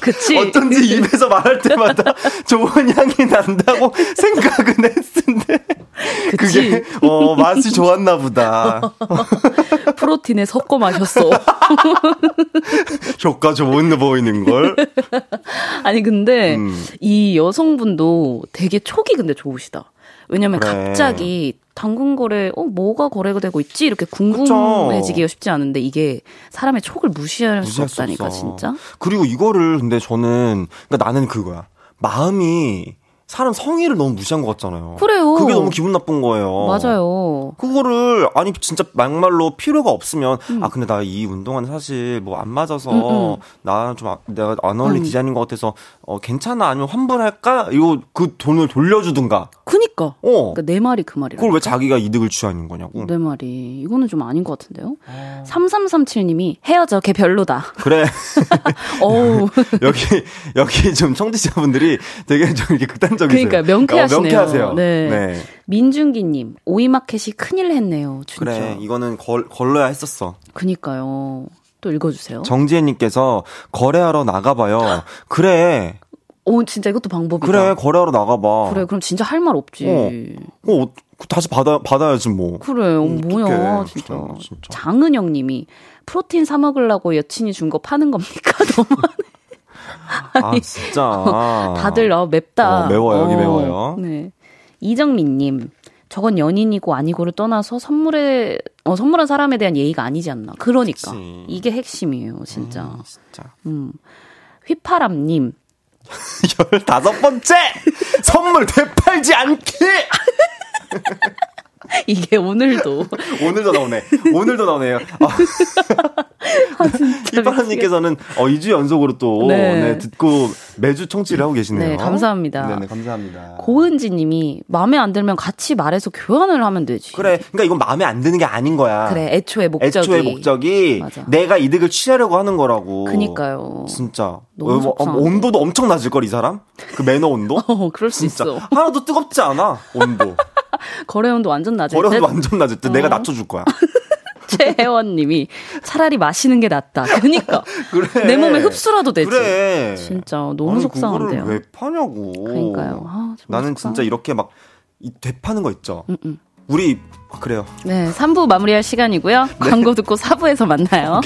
그치. 어쩐지 입에서 말할 때마다 좋은 향이 난다고 생각은 했는데. 그치. 그게, 어, 맛이 좋았나 보다. 프로틴에 섞어 마셨어. 효과 좋은 보이는걸? 아니, 근데, 음. 이 여성분도 되게 촉이 근데 좋으시다. 왜냐면 그래. 갑자기 당근 거래, 어, 뭐가 거래가 되고 있지? 이렇게 궁금해지기가 쉽지 않은데 이게 사람의 촉을 무시할, 무시할 수 없다니까, 수 진짜. 그리고 이거를 근데 저는, 그러니까 나는 그거야. 마음이 사람 성의를 너무 무시한 것 같잖아요. 그래요. 그게 너무 기분 나쁜 거예요. 맞아요. 그거를 아니 진짜 막말로 필요가 없으면 음. 아 근데 나 이 운동화는 사실 뭐 안 맞아서 음, 음. 나좀 아, 내가 안 어울린 음. 디자인인 것 같아서 어 괜찮아 아니면 환불할까 이거 그 돈을 돌려주든가. 그니까. 어. 그러니까 내 말이 그 말이야. 그걸 왜 자기가 이득을 취하는 거냐고. 내 말이 이거는 좀 아닌 것 같은데요. 아. 3337님이 헤어져 걔 별로다. 그래. 어우. 여기 여기 좀 청취자분들이 되게 좀 이렇게 극단 적이세요. 그러니까 명쾌하시네요. 어, 명쾌하세요. 네. 네. 민준기님 오이마켓이 큰일 했네요. 진짜. 그래 이거는 걸, 걸러야 했었어. 그니까요. 또 읽어주세요. 정지혜님께서 거래하러 나가봐요. 그래. 오 진짜 이것도 방법이다. 그래 거래하러 나가봐. 그래 그럼 진짜 할 말 없지. 어. 어 다시 받아 받아야지 뭐. 그래 어, 뭐야 진짜. 진짜. 장은영 님이 프로틴 사 먹으려고 여친이 준 거 파는 겁니까 너무하네. 아, 진짜. 다들, 어, 맵다. 어, 매워요, 여기 어, 매워요. 네. 이정민님, 저건 연인이고 아니고를 떠나서 선물에, 어, 선물한 사람에 대한 예의가 아니지 않나. 그러니까. 그치. 이게 핵심이에요, 진짜. 음, 진짜. 음. 휘파람님. 열다섯 번째! 선물 되팔지 않기! 이게 오늘도. 오늘도 나오네. 오늘도 나오네요. 아, 아 이파라님께서는 어, 2주 연속으로 또 네. 네, 듣고 매주 청취를 하고 계시네요. 네, 감사합니다. 네네, 감사합니다. 고은지 님이 마음에 안 들면 같이 말해서 교환을 하면 되지. 그래. 그러니까 이건 마음에 안 드는 게 아닌 거야. 그래. 애초에 목적이. 애초에 목적이 맞아. 내가 이득을 취하려고 하는 거라고. 그니까요. 진짜. 너무 어, 뭐, 온도도 엄청 낮을 걸 이 사람? 그 매너 온도? 어, 그럴 수 진짜. 있어. 하나도 뜨겁지 않아. 온도. 거래 온도 완전 낮을 거래 온도 완전 낮을 때 어. 내가 낮춰줄 거야. 최혜원님이 차라리 마시는 게 낫다. 그러니까 그래. 내 몸에 흡수라도 되지. 그래. 진짜 너무 아니, 속상한데요. 왜 파냐고. 그러니까요. 아, 나는 속상. 진짜 이렇게 막 이 되파는 거 있죠. 음, 음. 우리 그래요. 네, 3부 마무리할 시간이고요. 네. 광고 듣고 4부에서 만나요.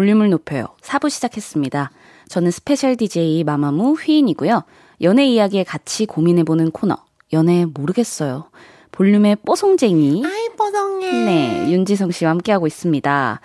볼륨을 높여요. 4부 시작했습니다. 저는 스페셜 DJ 마마무 휘인이고요. 연애 이야기에 같이 고민해보는 코너. 연애 모르겠어요. 볼륨의 뽀송쟁이. 아이, 뽀송해. 네, 윤지성 씨와 함께하고 있습니다.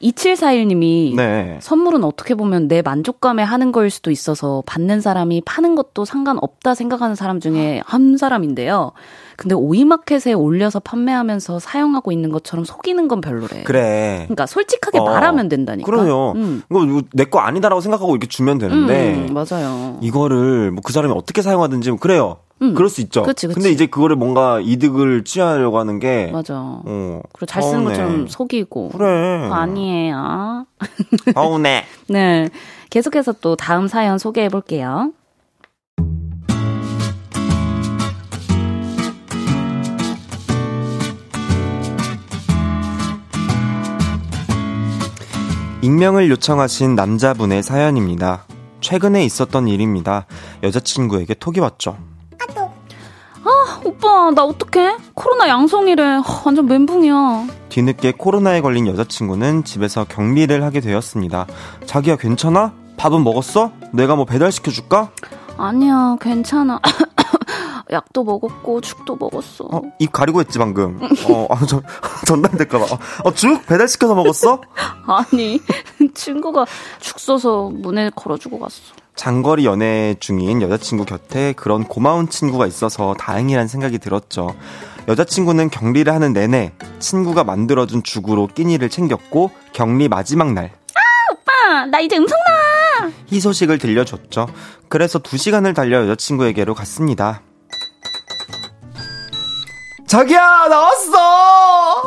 2741님이 네. 선물은 어떻게 보면 내 만족감에 하는 거일 수도 있어서 받는 사람이 파는 것도 상관없다 생각하는 사람 중에 한 사람인데요. 근데 오이마켓에 올려서 판매하면서 사용하고 있는 것처럼 속이는 건 별로래. 그래. 그러니까 솔직하게 어, 말하면 된다니까. 그럼요. 음. 이거 내 거 아니다라고 생각하고 이렇게 주면 되는데. 음, 맞아요. 이거를 뭐 그 사람이 어떻게 사용하든지 그래요. 음. 그럴 수 있죠. 그치, 그치. 근데 이제 그거를 뭔가 이득을 취하려고 하는 게 맞아. 어. 그리고 잘 쓰는 것처럼 속이고. 그래. 아니에요. 어우네. 네. 계속해서 또 다음 사연 소개해 볼게요. 익명을 요청하신 남자분의 사연입니다. 최근에 있었던 일입니다. 여자친구에게 톡이 왔죠. 아, 오빠, 나 어떡해? 코로나 양성이래. 완전 멘붕이야. 뒤늦게 코로나에 걸린 여자친구는 집에서 격리를 하게 되었습니다. 자기야, 괜찮아? 밥은 먹었어? 내가 뭐 배달시켜줄까? 아니야, 괜찮아. 약도 먹었고 죽도 먹었어. 어, 입 가리고 했지 방금. 어, 아, 저, 전달될까 봐. 어, 죽 배달 시켜서 먹었어? 아니 친구가 죽 써서 문에 걸어주고 갔어. 장거리 연애 중인 여자친구 곁에 그런 고마운 친구가 있어서 다행이란 생각이 들었죠. 여자친구는 격리를 하는 내내 친구가 만들어준 죽으로 끼니를 챙겼고 격리 마지막 날. 아 오빠 나 이제 음성 나. 이 소식을 들려줬죠. 그래서 두 시간을 달려 여자친구에게로 갔습니다. 자기야 나왔어.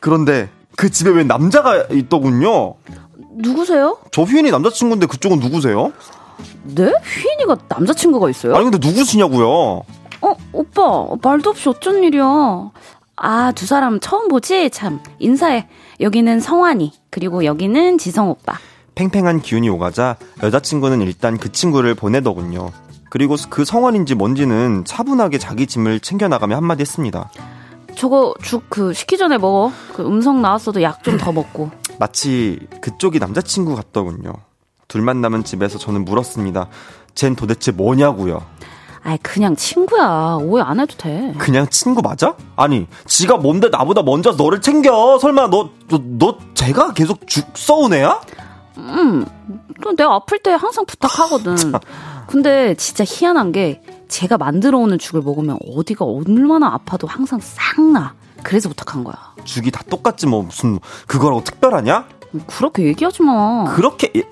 그런데 그 집에 왜 남자가 있더군요. 누구세요? 저 휘인이 남자친구인데 그쪽은 누구세요? 네? 휘인이가 남자친구가 있어요? 아니 근데 누구시냐고요? 어 오빠 말도 없이 어쩐 일이야? 아 두 사람 처음 보지? 참 인사해. 여기는 성환이 그리고 여기는 지성 오빠. 팽팽한 기운이 오가자 여자친구는 일단 그 친구를 보내더군요. 그리고 그 성환인지 뭔지는 차분하게 자기 짐을 챙겨나가며 한마디 했습니다. 저거 죽 그 식기 전에 먹어. 그 음성 나왔어도 약 좀 더 먹고. 마치 그쪽이 남자친구 같더군요. 둘만 남은 집에서 저는 물었습니다. 쟨 도대체 뭐냐고요. 아이 그냥 친구야. 오해 안 해도 돼. 그냥 친구 맞아? 아니 지가 뭔데 나보다 먼저 너를 챙겨. 설마 너너너 제가 계속 죽 써온 애야? 음. 내가 아플 때 항상 부탁하거든. 근데 진짜 희한한 게 제가 만들어 오는 죽을 먹으면 어디가 얼마나 아파도 항상 싹 나. 그래서 부탁한 거야. 죽이 다 똑같지 뭐 무슨 그거라고 특별하냐? 그렇게 얘기하지 마. 그렇게 예,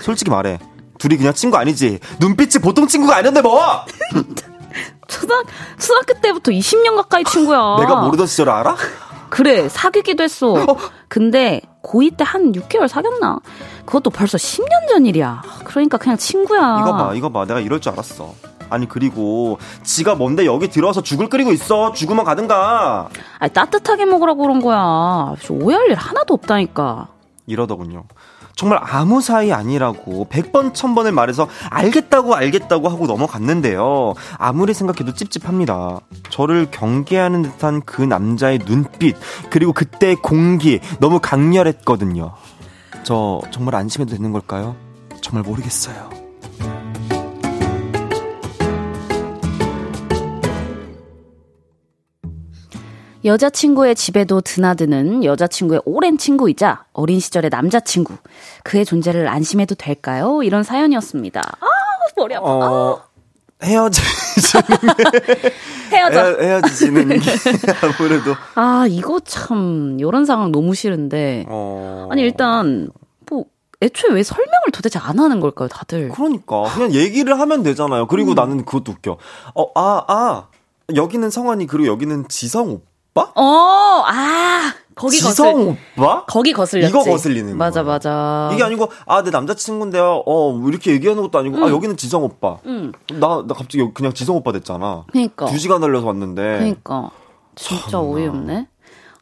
솔직히 말해. 둘이 그냥 친구 아니지. 눈빛이 보통 친구가 아닌데 뭐. 초등 초등학교 때부터 20년 가까이 친구야. 내가 모르던 시절 알아? 그래 사귀기도 했어. 어. 근데 고2 때 한 6개월 사귀었나? 그것도 벌써 10년 전 일이야. 그러니까 그냥 친구야. 이거 봐, 이거 봐. 내가 이럴 줄 알았어. 아니 그리고 지가 뭔데 여기 들어와서 죽을 끓이고 있어. 죽으면 가든가. 아니 따뜻하게 먹으라고 그런 거야. 오해할 일 하나도 없다니까. 이러더군요. 정말 아무 사이 아니라고 100번, 1000번을 말해서 알겠다고 알겠다고 하고 넘어갔는데요. 아무리 생각해도 찝찝합니다. 저를 경계하는 듯한 그 남자의 눈빛, 그리고 그때의 공기, 너무 강렬했거든요. 저 정말 안심해도 되는 걸까요? 정말 모르겠어요. 여자친구의 집에도 드나드는 여자친구의 오랜 친구이자 어린 시절의 남자친구. 그의 존재를 안심해도 될까요? 이런 사연이었습니다. 아, 머리 아파. 어, 헤어지시는 헤어져. 헤어, 지시는 게 아무래도. 아, 이거 참, 요런 상황 너무 싫은데. 어... 아니, 일단, 뭐, 애초에 왜 설명을 도대체 안 하는 걸까요, 다들? 그러니까. 그냥 얘기를 하면 되잖아요. 그리고 음. 나는 그것도 웃겨. 어, 아, 아. 여기는 성환이, 그리고 여기는 지성 오빠? 오빠? 어, 아, 거기 지성 거슬... 오빠? 거기 거슬렸지. 이거 거슬리는 맞아, 거야. 맞아. 이게 아니고 아, 내 남자친구인데요. 어, 뭐 이렇게 얘기하는 것도 아니고 아, 응. 아, 여기는 지성 오빠. 응. 나, 나 갑자기 그냥 지성 오빠 됐잖아. 그니까. 두 시간 달려서 왔는데. 그니까. 진짜 참나. 어이없네.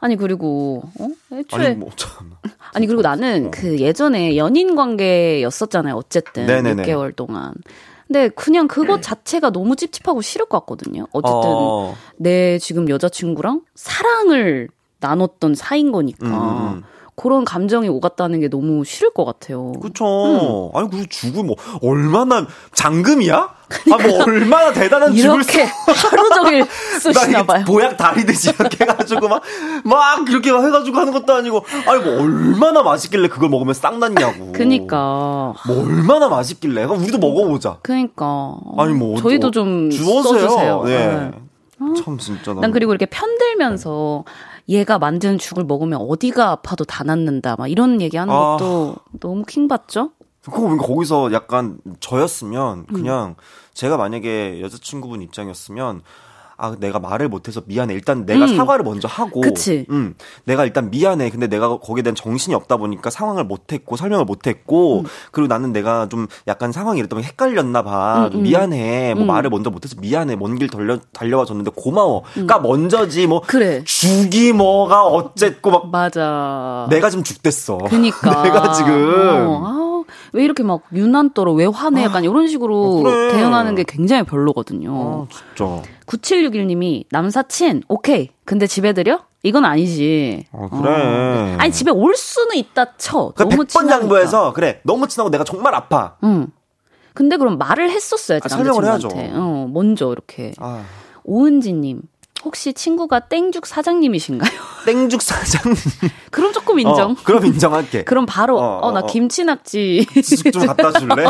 아니 그리고 어? 애초에 아니 뭐 참. 아니 그리고 나는 어. 그 예전에 연인 관계였었잖아요. 어쨌든 네네네. 6개월 동안. 근데 그냥 그것 네. 자체가 너무 찝찝하고 싫을 것 같거든요. 어쨌든 어. 내 지금 여자친구랑 사랑을 나눴던 사이인 거니까. 음. 그런 감정이 오갔다는 게 너무 싫을 것 같아요. 그쵸. 음. 아니, 그 죽을 뭐, 얼마나, 장금이야? 아, 뭐, 얼마나 대단한 죽을 이렇게 하루 종일 쓰시나 봐요. 보약 다리듯이 이렇게 해가지고 막, 막, 이렇게 막 해가지고 하는 것도 아니고, 아니, 뭐, 얼마나 맛있길래 그걸 먹으면 쌍났냐고. 그니까. 뭐, 얼마나 맛있길래. 우리도 먹어보자. 그니까. 아니, 뭐. 저희도 좀. 주워세요. 써주세요. 네. 네. 참, 진짜. 난 그리고 이렇게 편들면서, 얘가 만든 죽을 먹으면 어디가 아파도 다 낫는다. 막 이런 얘기 하는 아. 것도 아. 너무 킹 받죠? 그거 거기서 약간 저였으면 그냥 음. 제가 만약에 여자친구분 입장이었으면 아 내가 말을 못해서 미안해 일단 내가 음. 사과를 먼저 하고 그치. 음 내가 일단 미안해 근데 내가 거기에 대한 정신이 없다 보니까 상황을 못했고 설명을 못했고 음. 그리고 나는 내가 좀 약간 상황이 이랬더니 헷갈렸나 봐 음, 음. 미안해 뭐 음. 말을 먼저 못해서 미안해 먼 길 달려 달려와 줬는데 고마워 그러니까 먼저지 뭐 그래. 죽이 뭐가 어쨌고 막 맞아 내가 좀 죽댔어 그니까 내가 지금 어, 아. 왜 이렇게 막 유난떠러 왜 화내 약간 이런 식으로 아, 그래. 대응하는 게 굉장히 별로거든요. 아, 진짜. 9761님이 남사친 오케이. 근데 집에 들여? 이건 아니지. 어, 그래. 어. 아니 집에 올 수는 있다 쳐. 그러니까 너무 100번 양보해서 그래. 너무 친하고 내가 정말 아파. 응. 근데 그럼 말을 했었어야지. 아, 설명을 해야죠. 어, 먼저 이렇게. 아. 오은지님. 혹시 친구가 땡죽 사장님이신가요? 땡죽 사장님. 그럼 조금 인정. 어, 그럼 인정할게. 그럼 바로 어, 어, 어나 어. 김치낙지 좀 갖다 줄래?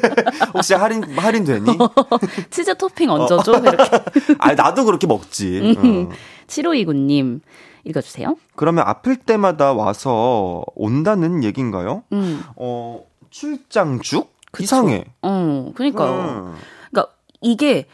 혹시 할인 할인 되니? 치즈 토핑 얹어줘 이렇게. 아 나도 그렇게 먹지. 음. 7529님 읽어주세요. 그러면 아플 때마다 와서 온다는 얘긴가요? 음. 어 출장죽? 이상해. 어, 그러니까요. 음. 그러니까 이게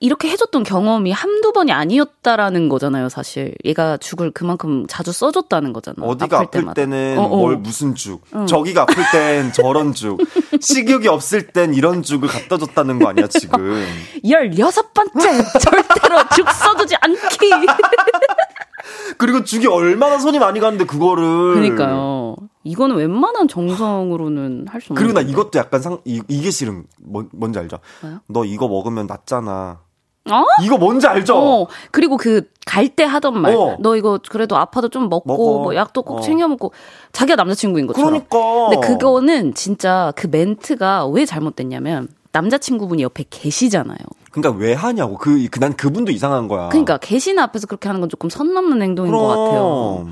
이렇게 해줬던 경험이 한두 번이 아니었다라는 거잖아요, 사실. 얘가 죽을 그만큼 자주 써줬다는 거잖아요. 어디가 아플, 아플 때는 어, 어. 뭘 무슨 죽, 응. 저기가 아플 땐 저런 죽, 식욕이 없을 땐 이런 죽을 갖다 줬다는 거 아니야, 지금. 16번째! 절대로 죽 써주지 않기! 그리고 죽이 얼마나 손이 많이 가는데 그거를. 그러니까요. 이거는 웬만한 정성으로는 할 수 없는. 그리고 나 이것도 약간 상 이, 게 싫은 뭐, 뭔지 알죠? 뭐요? 너 이거 먹으면 낫잖아. 어? 이거 뭔지 알죠? 어, 그리고 그 갈 때 하던 말. 어. 너 이거 그래도 아파도 좀 먹고 먹어. 뭐 약도 꼭 어. 챙겨 먹고 자기가 남자친구인 것처럼. 그러니까. 근데 그거는 진짜 그 멘트가 왜 잘못됐냐면 남자친구분이 옆에 계시잖아요. 그러니까 왜 하냐고. 그, 그, 난 그분도 이상한 거야. 그러니까 계신 앞에서 그렇게 하는 건 조금 선 넘는 행동인 그럼. 것 같아요.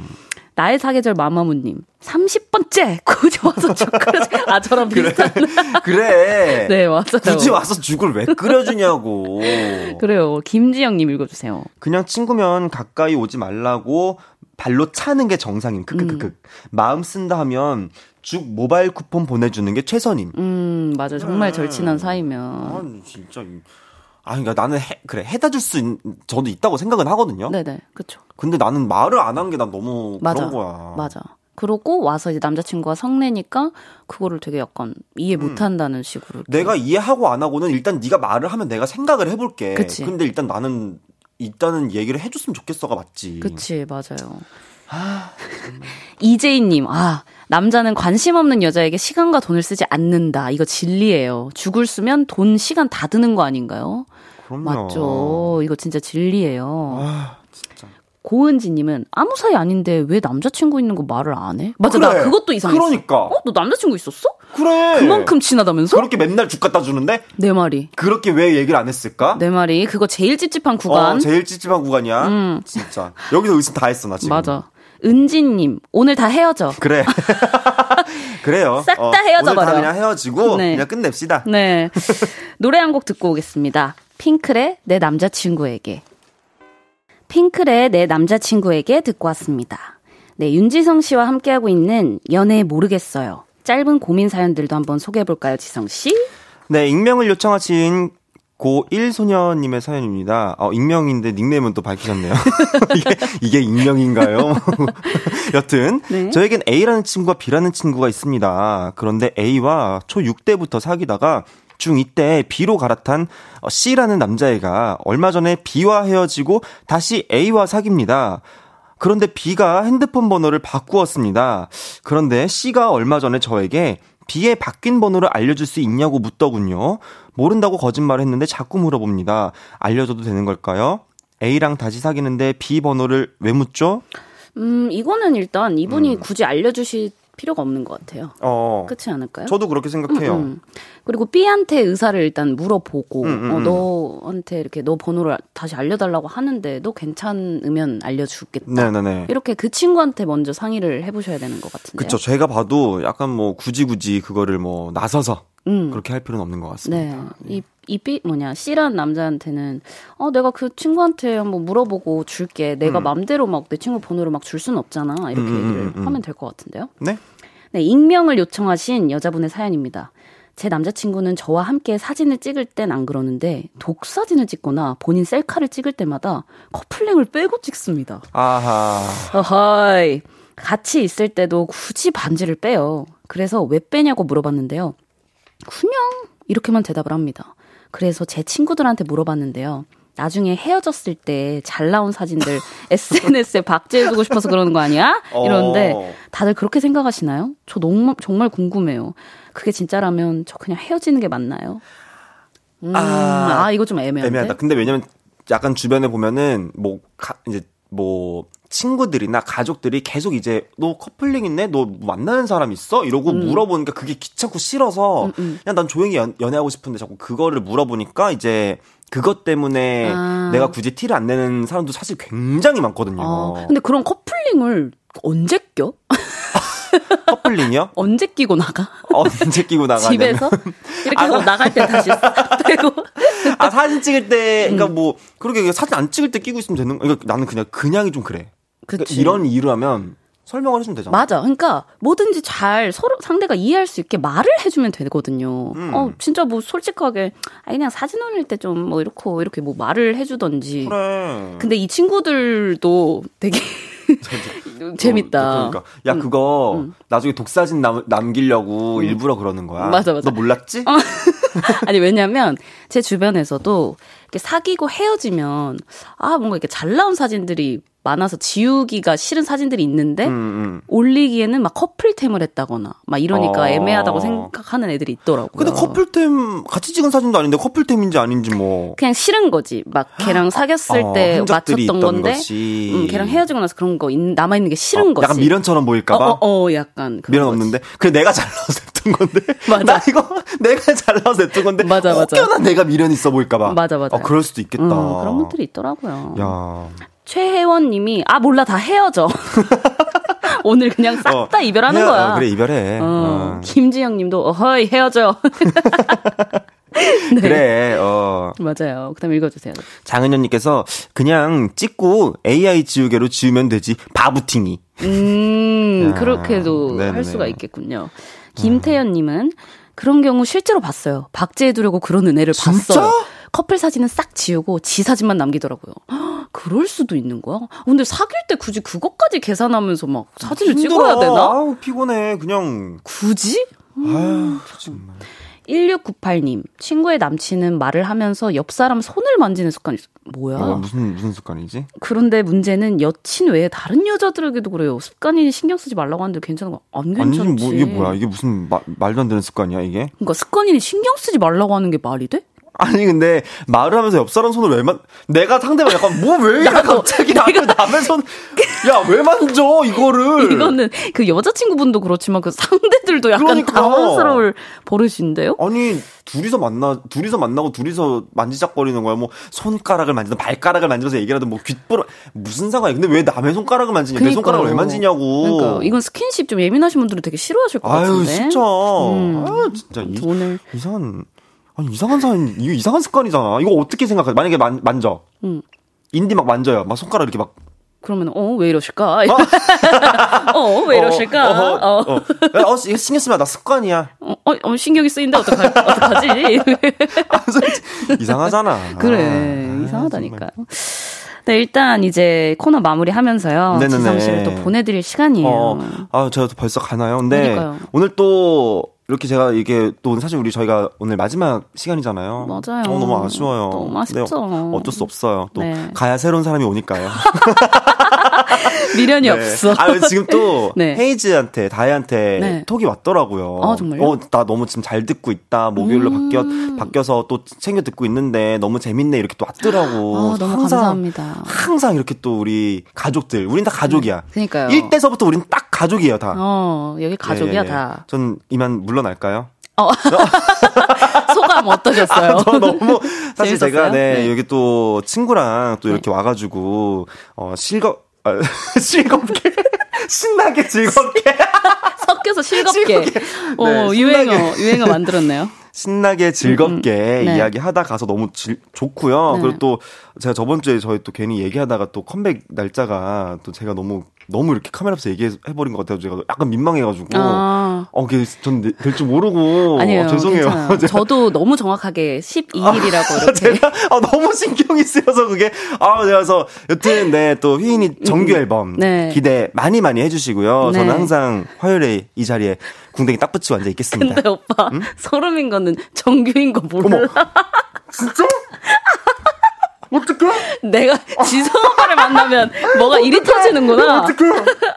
나의 사계절 마마무님. 30번째! 굳이 와서 죽 끓여주, 아, 저랑 비슷한. 그래. 그래. 네, 맞아요. 굳이 와서 죽을 왜 끓여주냐고. 그래요. 김지영님 읽어주세요. 그냥 친구면 가까이 오지 말라고 발로 차는 게 정상임. 크크크크. 음. 마음 쓴다 하면 죽 모바일 쿠폰 보내주는 게 최선임. 음, 맞아. 정말 음. 절친한 사이면. 아, 진짜. 아, 그러니까 나는 해, 그래 해다 줄 수 저도 있다고 생각은 하거든요. 네네, 그렇죠. 근데 나는 말을 안 한 게 난 너무 맞아, 그런 거야. 맞아. 그러고 와서 이제 남자친구가 성내니까 그거를 되게 약간 이해 음. 못한다는 식으로. 내가 이해하고 안 하고는 일단 네가 말을 하면 내가 생각을 해볼게. 그치. 근데 일단 나는 일단은 얘기를 해줬으면 좋겠어가 맞지. 그치 맞아요. 아, 이재희님, 아, 남자는 관심 없는 여자에게 시간과 돈을 쓰지 않는다. 이거 진리예요. 죽을 쓰면 돈, 시간 다 드는 거 아닌가요? 그럼요. 맞죠. 이거 진짜 진리예요. 아, 진짜. 고은지님은 아무 사이 아닌데 왜 남자친구 있는 거 말을 안 해? 맞아, 그래. 나 그것도 이상했어. 그러니까. 어? 너 남자친구 있었어? 그래. 그만큼 친하다면서? 그렇게 맨날 죽 갖다 주는데? 내 말이. 그렇게 왜 얘기를 안 했을까? 내 말이. 그거 제일 찝찝한 구간. 어, 제일 찝찝한 구간이야. 음. 진짜. 여기서 의심 다 했어, 나 지금. 맞아. 은지님, 오늘 다 헤어져. 그래. 그래요. 싹다 어, 헤어져 버려. 그냥 헤어지고 네. 그냥 끝냅시다. 네. 노래 한 곡 듣고 오겠습니다. 핑클의 내 남자친구에게. 핑클의 내 남자친구에게 듣고 왔습니다. 네, 윤지성 씨와 함께하고 있는 연애 모르겠어요. 짧은 고민 사연들도 한번 소개해 볼까요, 지성 씨? 네, 익명을 요청하신 고1 소녀님의 사연입니다. 어, 익명인데 닉네임은 또 밝히셨네요. 이게, 이게 익명인가요? 여튼, 네. 저에겐 A라는 친구와 B라는 친구가 있습니다. 그런데 A와 초6 때부터 사귀다가 중2 때 B로 갈아탄 C라는 남자애가 얼마 전에 B와 헤어지고 다시 A와 사깁니다. 그런데 B가 핸드폰 번호를 바꾸었습니다. 그런데 C가 얼마 전에 저에게 B의 바뀐 번호를 알려줄 수 있냐고 묻더군요. 모른다고 거짓말을 했는데 자꾸 물어봅니다. 알려줘도 되는 걸까요? A랑 다시 사귀는데 B 번호를 왜 묻죠? 음, 이거는 일단 이분이 음. 굳이 알려주실 필요가 없는 것 같아요. 어. 그렇지 않을까요? 저도 그렇게 생각해요. 음, 음. 그리고 B한테 의사를 일단 물어보고 음, 음, 어, 음. 너한테 이렇게 너 번호를 다시 알려달라고 하는데 너 괜찮으면 알려주겠다. 네네네. 이렇게 그 친구한테 먼저 상의를 해보셔야 되는 것 같은데. 그렇죠. 제가 봐도 약간 뭐 굳이 굳이 그거를 뭐 나서서 음. 그렇게 할 필요는 없는 것 같습니다. 네. 네. 이, 이 B 뭐냐 C란 남자한테는 어 내가 그 친구한테 한번 물어보고 줄게. 내가 음. 맘대로 막 내 친구 번호를 막 줄 수는 없잖아. 이렇게 음, 음 얘기를 음, 하면 될 것 같은데요. 네. 네, 익명을 요청하신 여자분의 사연입니다. 제 남자친구는 저와 함께 사진을 찍을 땐 안 그러는데 독사진을 찍거나 본인 셀카를 찍을 때마다 커플링을 빼고 찍습니다. 아하. 어허이. 같이 있을 때도 굳이 반지를 빼요. 그래서 왜 빼냐고 물어봤는데요. 그냥 이렇게만 대답을 합니다. 그래서 제 친구들한테 물어봤는데요. 나중에 헤어졌을 때 잘 나온 사진들 SNS에 박제해두고 싶어서 그러는 거 아니야? 이러는데 어. 다들 그렇게 생각하시나요? 저 너무 정말 궁금해요. 그게 진짜라면 저 그냥 헤어지는 게 맞나요? 음, 아, 아, 이거 좀 애매한데. 애매하다. 근데 왜냐면 약간 주변에 보면은 뭐 가, 이제 뭐 친구들이나 가족들이 계속 이제 너 커플링 있네? 너 만나는 사람 있어? 이러고 음. 물어보니까 그게 귀찮고 싫어서 음, 음. 그냥 난 조용히 연, 연애하고 싶은데 자꾸 그거를 물어보니까 이제 그것 때문에 아. 내가 굳이 티를 안 내는 사람도 사실 굉장히 많거든요. 아, 근데 그런 커플링을 언제 껴? 커플링이요? 언제 끼고 나가? 언제 끼고 나가? 집에서 이렇게 아, 나갈 때 다시 싹 빼고. 아 사진 찍을 때, 그러니까 음. 뭐 그렇게 사진 안 찍을 때 끼고 있으면 되는. 그러니까 나는 그냥 그냥이 좀 그래. 그러니까 이런 이유라면 설명을 해주면 되잖아. 맞아. 그러니까 뭐든지 잘 서로 상대가 이해할 수 있게 말을 해주면 되거든요. 음. 어 진짜 뭐 솔직하게 아 그냥 사진 올릴 때 좀 뭐 이렇고 이렇게 뭐 말을 해주던지. 그래. 근데 이 친구들도 되게 재밌다. 그러니까 야 음. 그거 음. 나중에 독사진 남, 남기려고 음. 일부러 그러는 거야. 맞아 맞아. 너 몰랐지? 어. 아니 왜냐면 제 주변에서도 이렇게 사귀고 헤어지면 아 뭔가 이렇게 잘 나온 사진들이 많아서 지우기가 싫은 사진들이 있는데 음, 음. 올리기에는 막 커플템을 했다거나 막 이러니까 어. 애매하다고 생각하는 애들이 있더라고요. 근데 커플템 같이 찍은 사진도 아닌데 커플템인지 아닌지 뭐 그냥 싫은 거지. 막 걔랑 사귀었을 어, 때 맞췄던 건데 음, 걔랑 헤어지고 나서 그런 거 남아 있는 게 싫은 어, 거지. 약간 미련처럼 보일까 봐. 어, 어, 어, 약간 미련 없는데 그래 내가 잘 나와서 했던 건데. 맞아. 나 이거 내가 잘 나와서 했던 건데. 맞아 맞아. 혹여나 내가 미련 있어 보일까 봐. 맞아 맞아. 어, 그럴 수도 있겠다. 음, 그런 분들이 있더라고요. 야. 최혜원 님이, 아, 몰라, 다 헤어져. 오늘 그냥 싹다 어, 이별하는 헤어, 거야. 어, 그래, 이별해. 어, 어. 김지영 님도, 어허이, 헤어져. 네. 그래, 어. 맞아요. 그 다음에 읽어주세요. 장은현님께서, 그냥 찍고 AI 지우개로 지우면 되지. 바부팅이. 음, 야, 그렇게도 네네네. 할 수가 있겠군요. 김태현님은, 그런 경우 실제로 봤어요. 박제해두려고 그런 은혜를 진짜? 봤어요. 커플 사진은 싹 지우고 지 사진만 남기더라고요. 그럴 수도 있는 거야? 근데 사귈 때 굳이 그것까지 계산하면서 막 사진을 힘들어. 찍어야 되나? 아우, 피곤해. 그냥. 굳이? 아유, 정말. 1698님, 친구의 남친은 말을 하면서 옆 사람 손을 만지는 습관이 있어. 뭐야? 어, 무슨, 무슨 습관이지? 그런데 문제는 여친 외에 다른 여자들에게도 그래요. 습관이 신경 쓰지 말라고 하는데 괜찮은 거, 안 괜찮지. 아니, 뭐, 이게 뭐야? 이게 무슨 마, 말도 안 되는 습관이야, 이게? 그러니까 습관이 신경 쓰지 말라고 하는 게 말이 돼? 아니 근데 말을 하면서 옆 사람 손을 왜 만? 내가 상대방 약간 뭐왜 갑자기 나를 남의 손? 야 왜 만져 이거를? 이거는 그 여자친구분도 그렇지만 그 상대들도 약간 그러니까. 당황스러울 버릇인데요? 아니 둘이서 만나 둘이서 만나고 둘이서 만지작거리는 거야. 뭐 손가락을 만지든 발가락을 만지면서 하든 뭐 귓부러 무슨 상관이야? 근데 왜 남의 손가락을 만지냐? 그러니까내 손가락을 왜 만지냐고. 그러니까 이건 스킨십 좀 예민하신 분들은 되게 싫어하실 것 아유, 같은데. 아유 진짜. 음. 아 진짜 이, 오늘 이상한. 아니 이상한 사람 이거 이상한 습관이잖아. 이거 어떻게 생각해? 만약에 만, 만져. 음. 인디 막 만져요. 막 손가락 이렇게 막 그러면 어 왜 이러실까? 어왜 어, 이러실까? 어, 어, 어, 어. 어 신경 쓰면 나 습관이야. 어, 어 신경이 쓰인다 어떡하, 어떡하지? 아, 이상하잖아. 그래 아, 이상하다니까요. 네, 일단 이제 코너 마무리하면서요. 지성 씨를 또 보내드릴 시간이에요. 어, 아, 제가 벌써 가나요? 근데 그러니까요. 오늘 또 이렇게 제가 이게 또 사실 우리 저희가 오늘 마지막 시간이잖아요. 맞아요. 어, 너무 아쉬워요. 너무 아쉽죠. 어쩔 수 없어요. 또 네. 가야 새로운 사람이 오니까요. 미련이 네. 없어. 아, 지금 또 네. 헤이즈한테, 다혜한테 네. 톡이 왔더라고요. 아, 정말요? 어, 나 너무 지금 잘 듣고 있다. 목요일로 음~ 바뀌어, 바뀌어서 또 챙겨 듣고 있는데 너무 재밌네. 이렇게 또 왔더라고. 아, 너무 항상, 감사합니다. 항상 이렇게 또 우리 가족들, 우린 다 가족이야. 그니까요. 1대서부터 우린 딱 가족이에요, 다. 어, 여기 가족이야, 예, 예, 예. 다. 전 이만 물러날까요? 어. 소감 어떠셨어요? 아, 저 너무 사실 제가 네, 네, 여기 또 친구랑 또 이렇게 네. 와가지고 어 실거 아, 즐겁게 신나게 즐겁게 섞여서 즐겁게, 즐겁게. 어, 네, 유행어 유행어 만들었네요. 신나게 즐겁게 음, 음. 네. 이야기 하다 가서 너무 질, 좋고요. 네. 그리고 또 제가 저번 주에 저희 또 괜히 얘기하다가 또 컴백 날짜가 또 제가 너무 너무 이렇게 카메라 앞에서 얘기해버린 것 같아서 제가 약간 민망해가지고 아. 어, 전될 줄 모르고 아니에요, 어, 죄송해요. 저도 너무 정확하게 12일이라고 아, 제가 아, 너무 신경이 쓰여서 그게 아 그래서 여튼 네 또 휘인이 음, 정규 음. 앨범 네. 기대 많이 많이 해주시고요. 네. 저는 항상 화요일에 이 자리에 궁뎅이 딱 붙이고 앉아 있겠습니다. 근데 오빠 응? 소름인 거는 정규인 거 몰라. 어머, 진짜? 어떡해? 내가 지성 오빠를 만나면 뭐가 일이 터지는구나. 어떡해?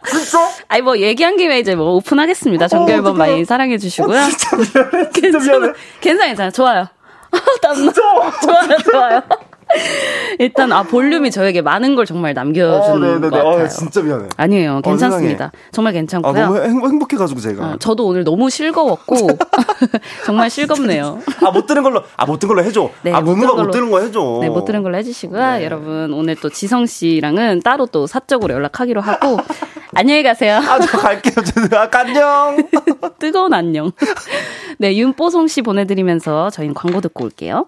진짜? 아니, 뭐, 얘기한 김에 이제 뭐 오픈하겠습니다. 정규 앨범 어, 많이 사랑해주시고요. 어, 진짜 미안해. 진짜 괜찮아, 미안해. 괜찮아, 괜찮아. 좋아요. 땀나. 좋아요, 좋아요. 일단 아 볼륨이 저에게 많은 걸 정말 남겨주는 어, 것 같아요. 아, 진짜 미안해. 아니에요, 어, 괜찮습니다. 어, 정말 괜찮고요. 아, 너무 행, 복해가지고 제가. 어, 저도 오늘 너무 실거웠고 정말 실겁네요. 아 못 들은 걸로 아 못 들은 걸로 해줘. 네, 아 무무가 못 들은 거 해줘. 네, 못 들은 걸로 해주시고요. 네. 여러분 오늘 또 지성 씨랑은 따로 또 사적으로 연락하기로 하고 안녕히 가세요. 아 저 갈게요. 아, 안녕. 뜨거운 안녕. 네, 윤뽀송 씨 보내드리면서 저희는 광고 듣고 올게요.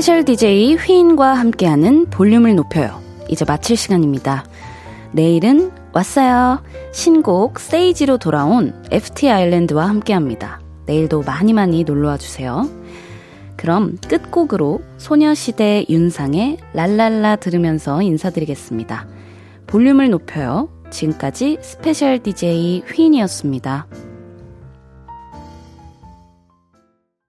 스페셜 DJ 휘인과 함께하는 볼륨을 높여요. 이제 마칠 시간입니다. 내일은 왔어요. 신곡 Sage로 돌아온 FT 아일랜드와 함께합니다. 내일도 많이 많이 놀러와 주세요. 그럼 끝곡으로 소녀시대 윤상의 랄랄라 들으면서 인사드리겠습니다. 볼륨을 높여요. 지금까지 스페셜 DJ 휘인이었습니다.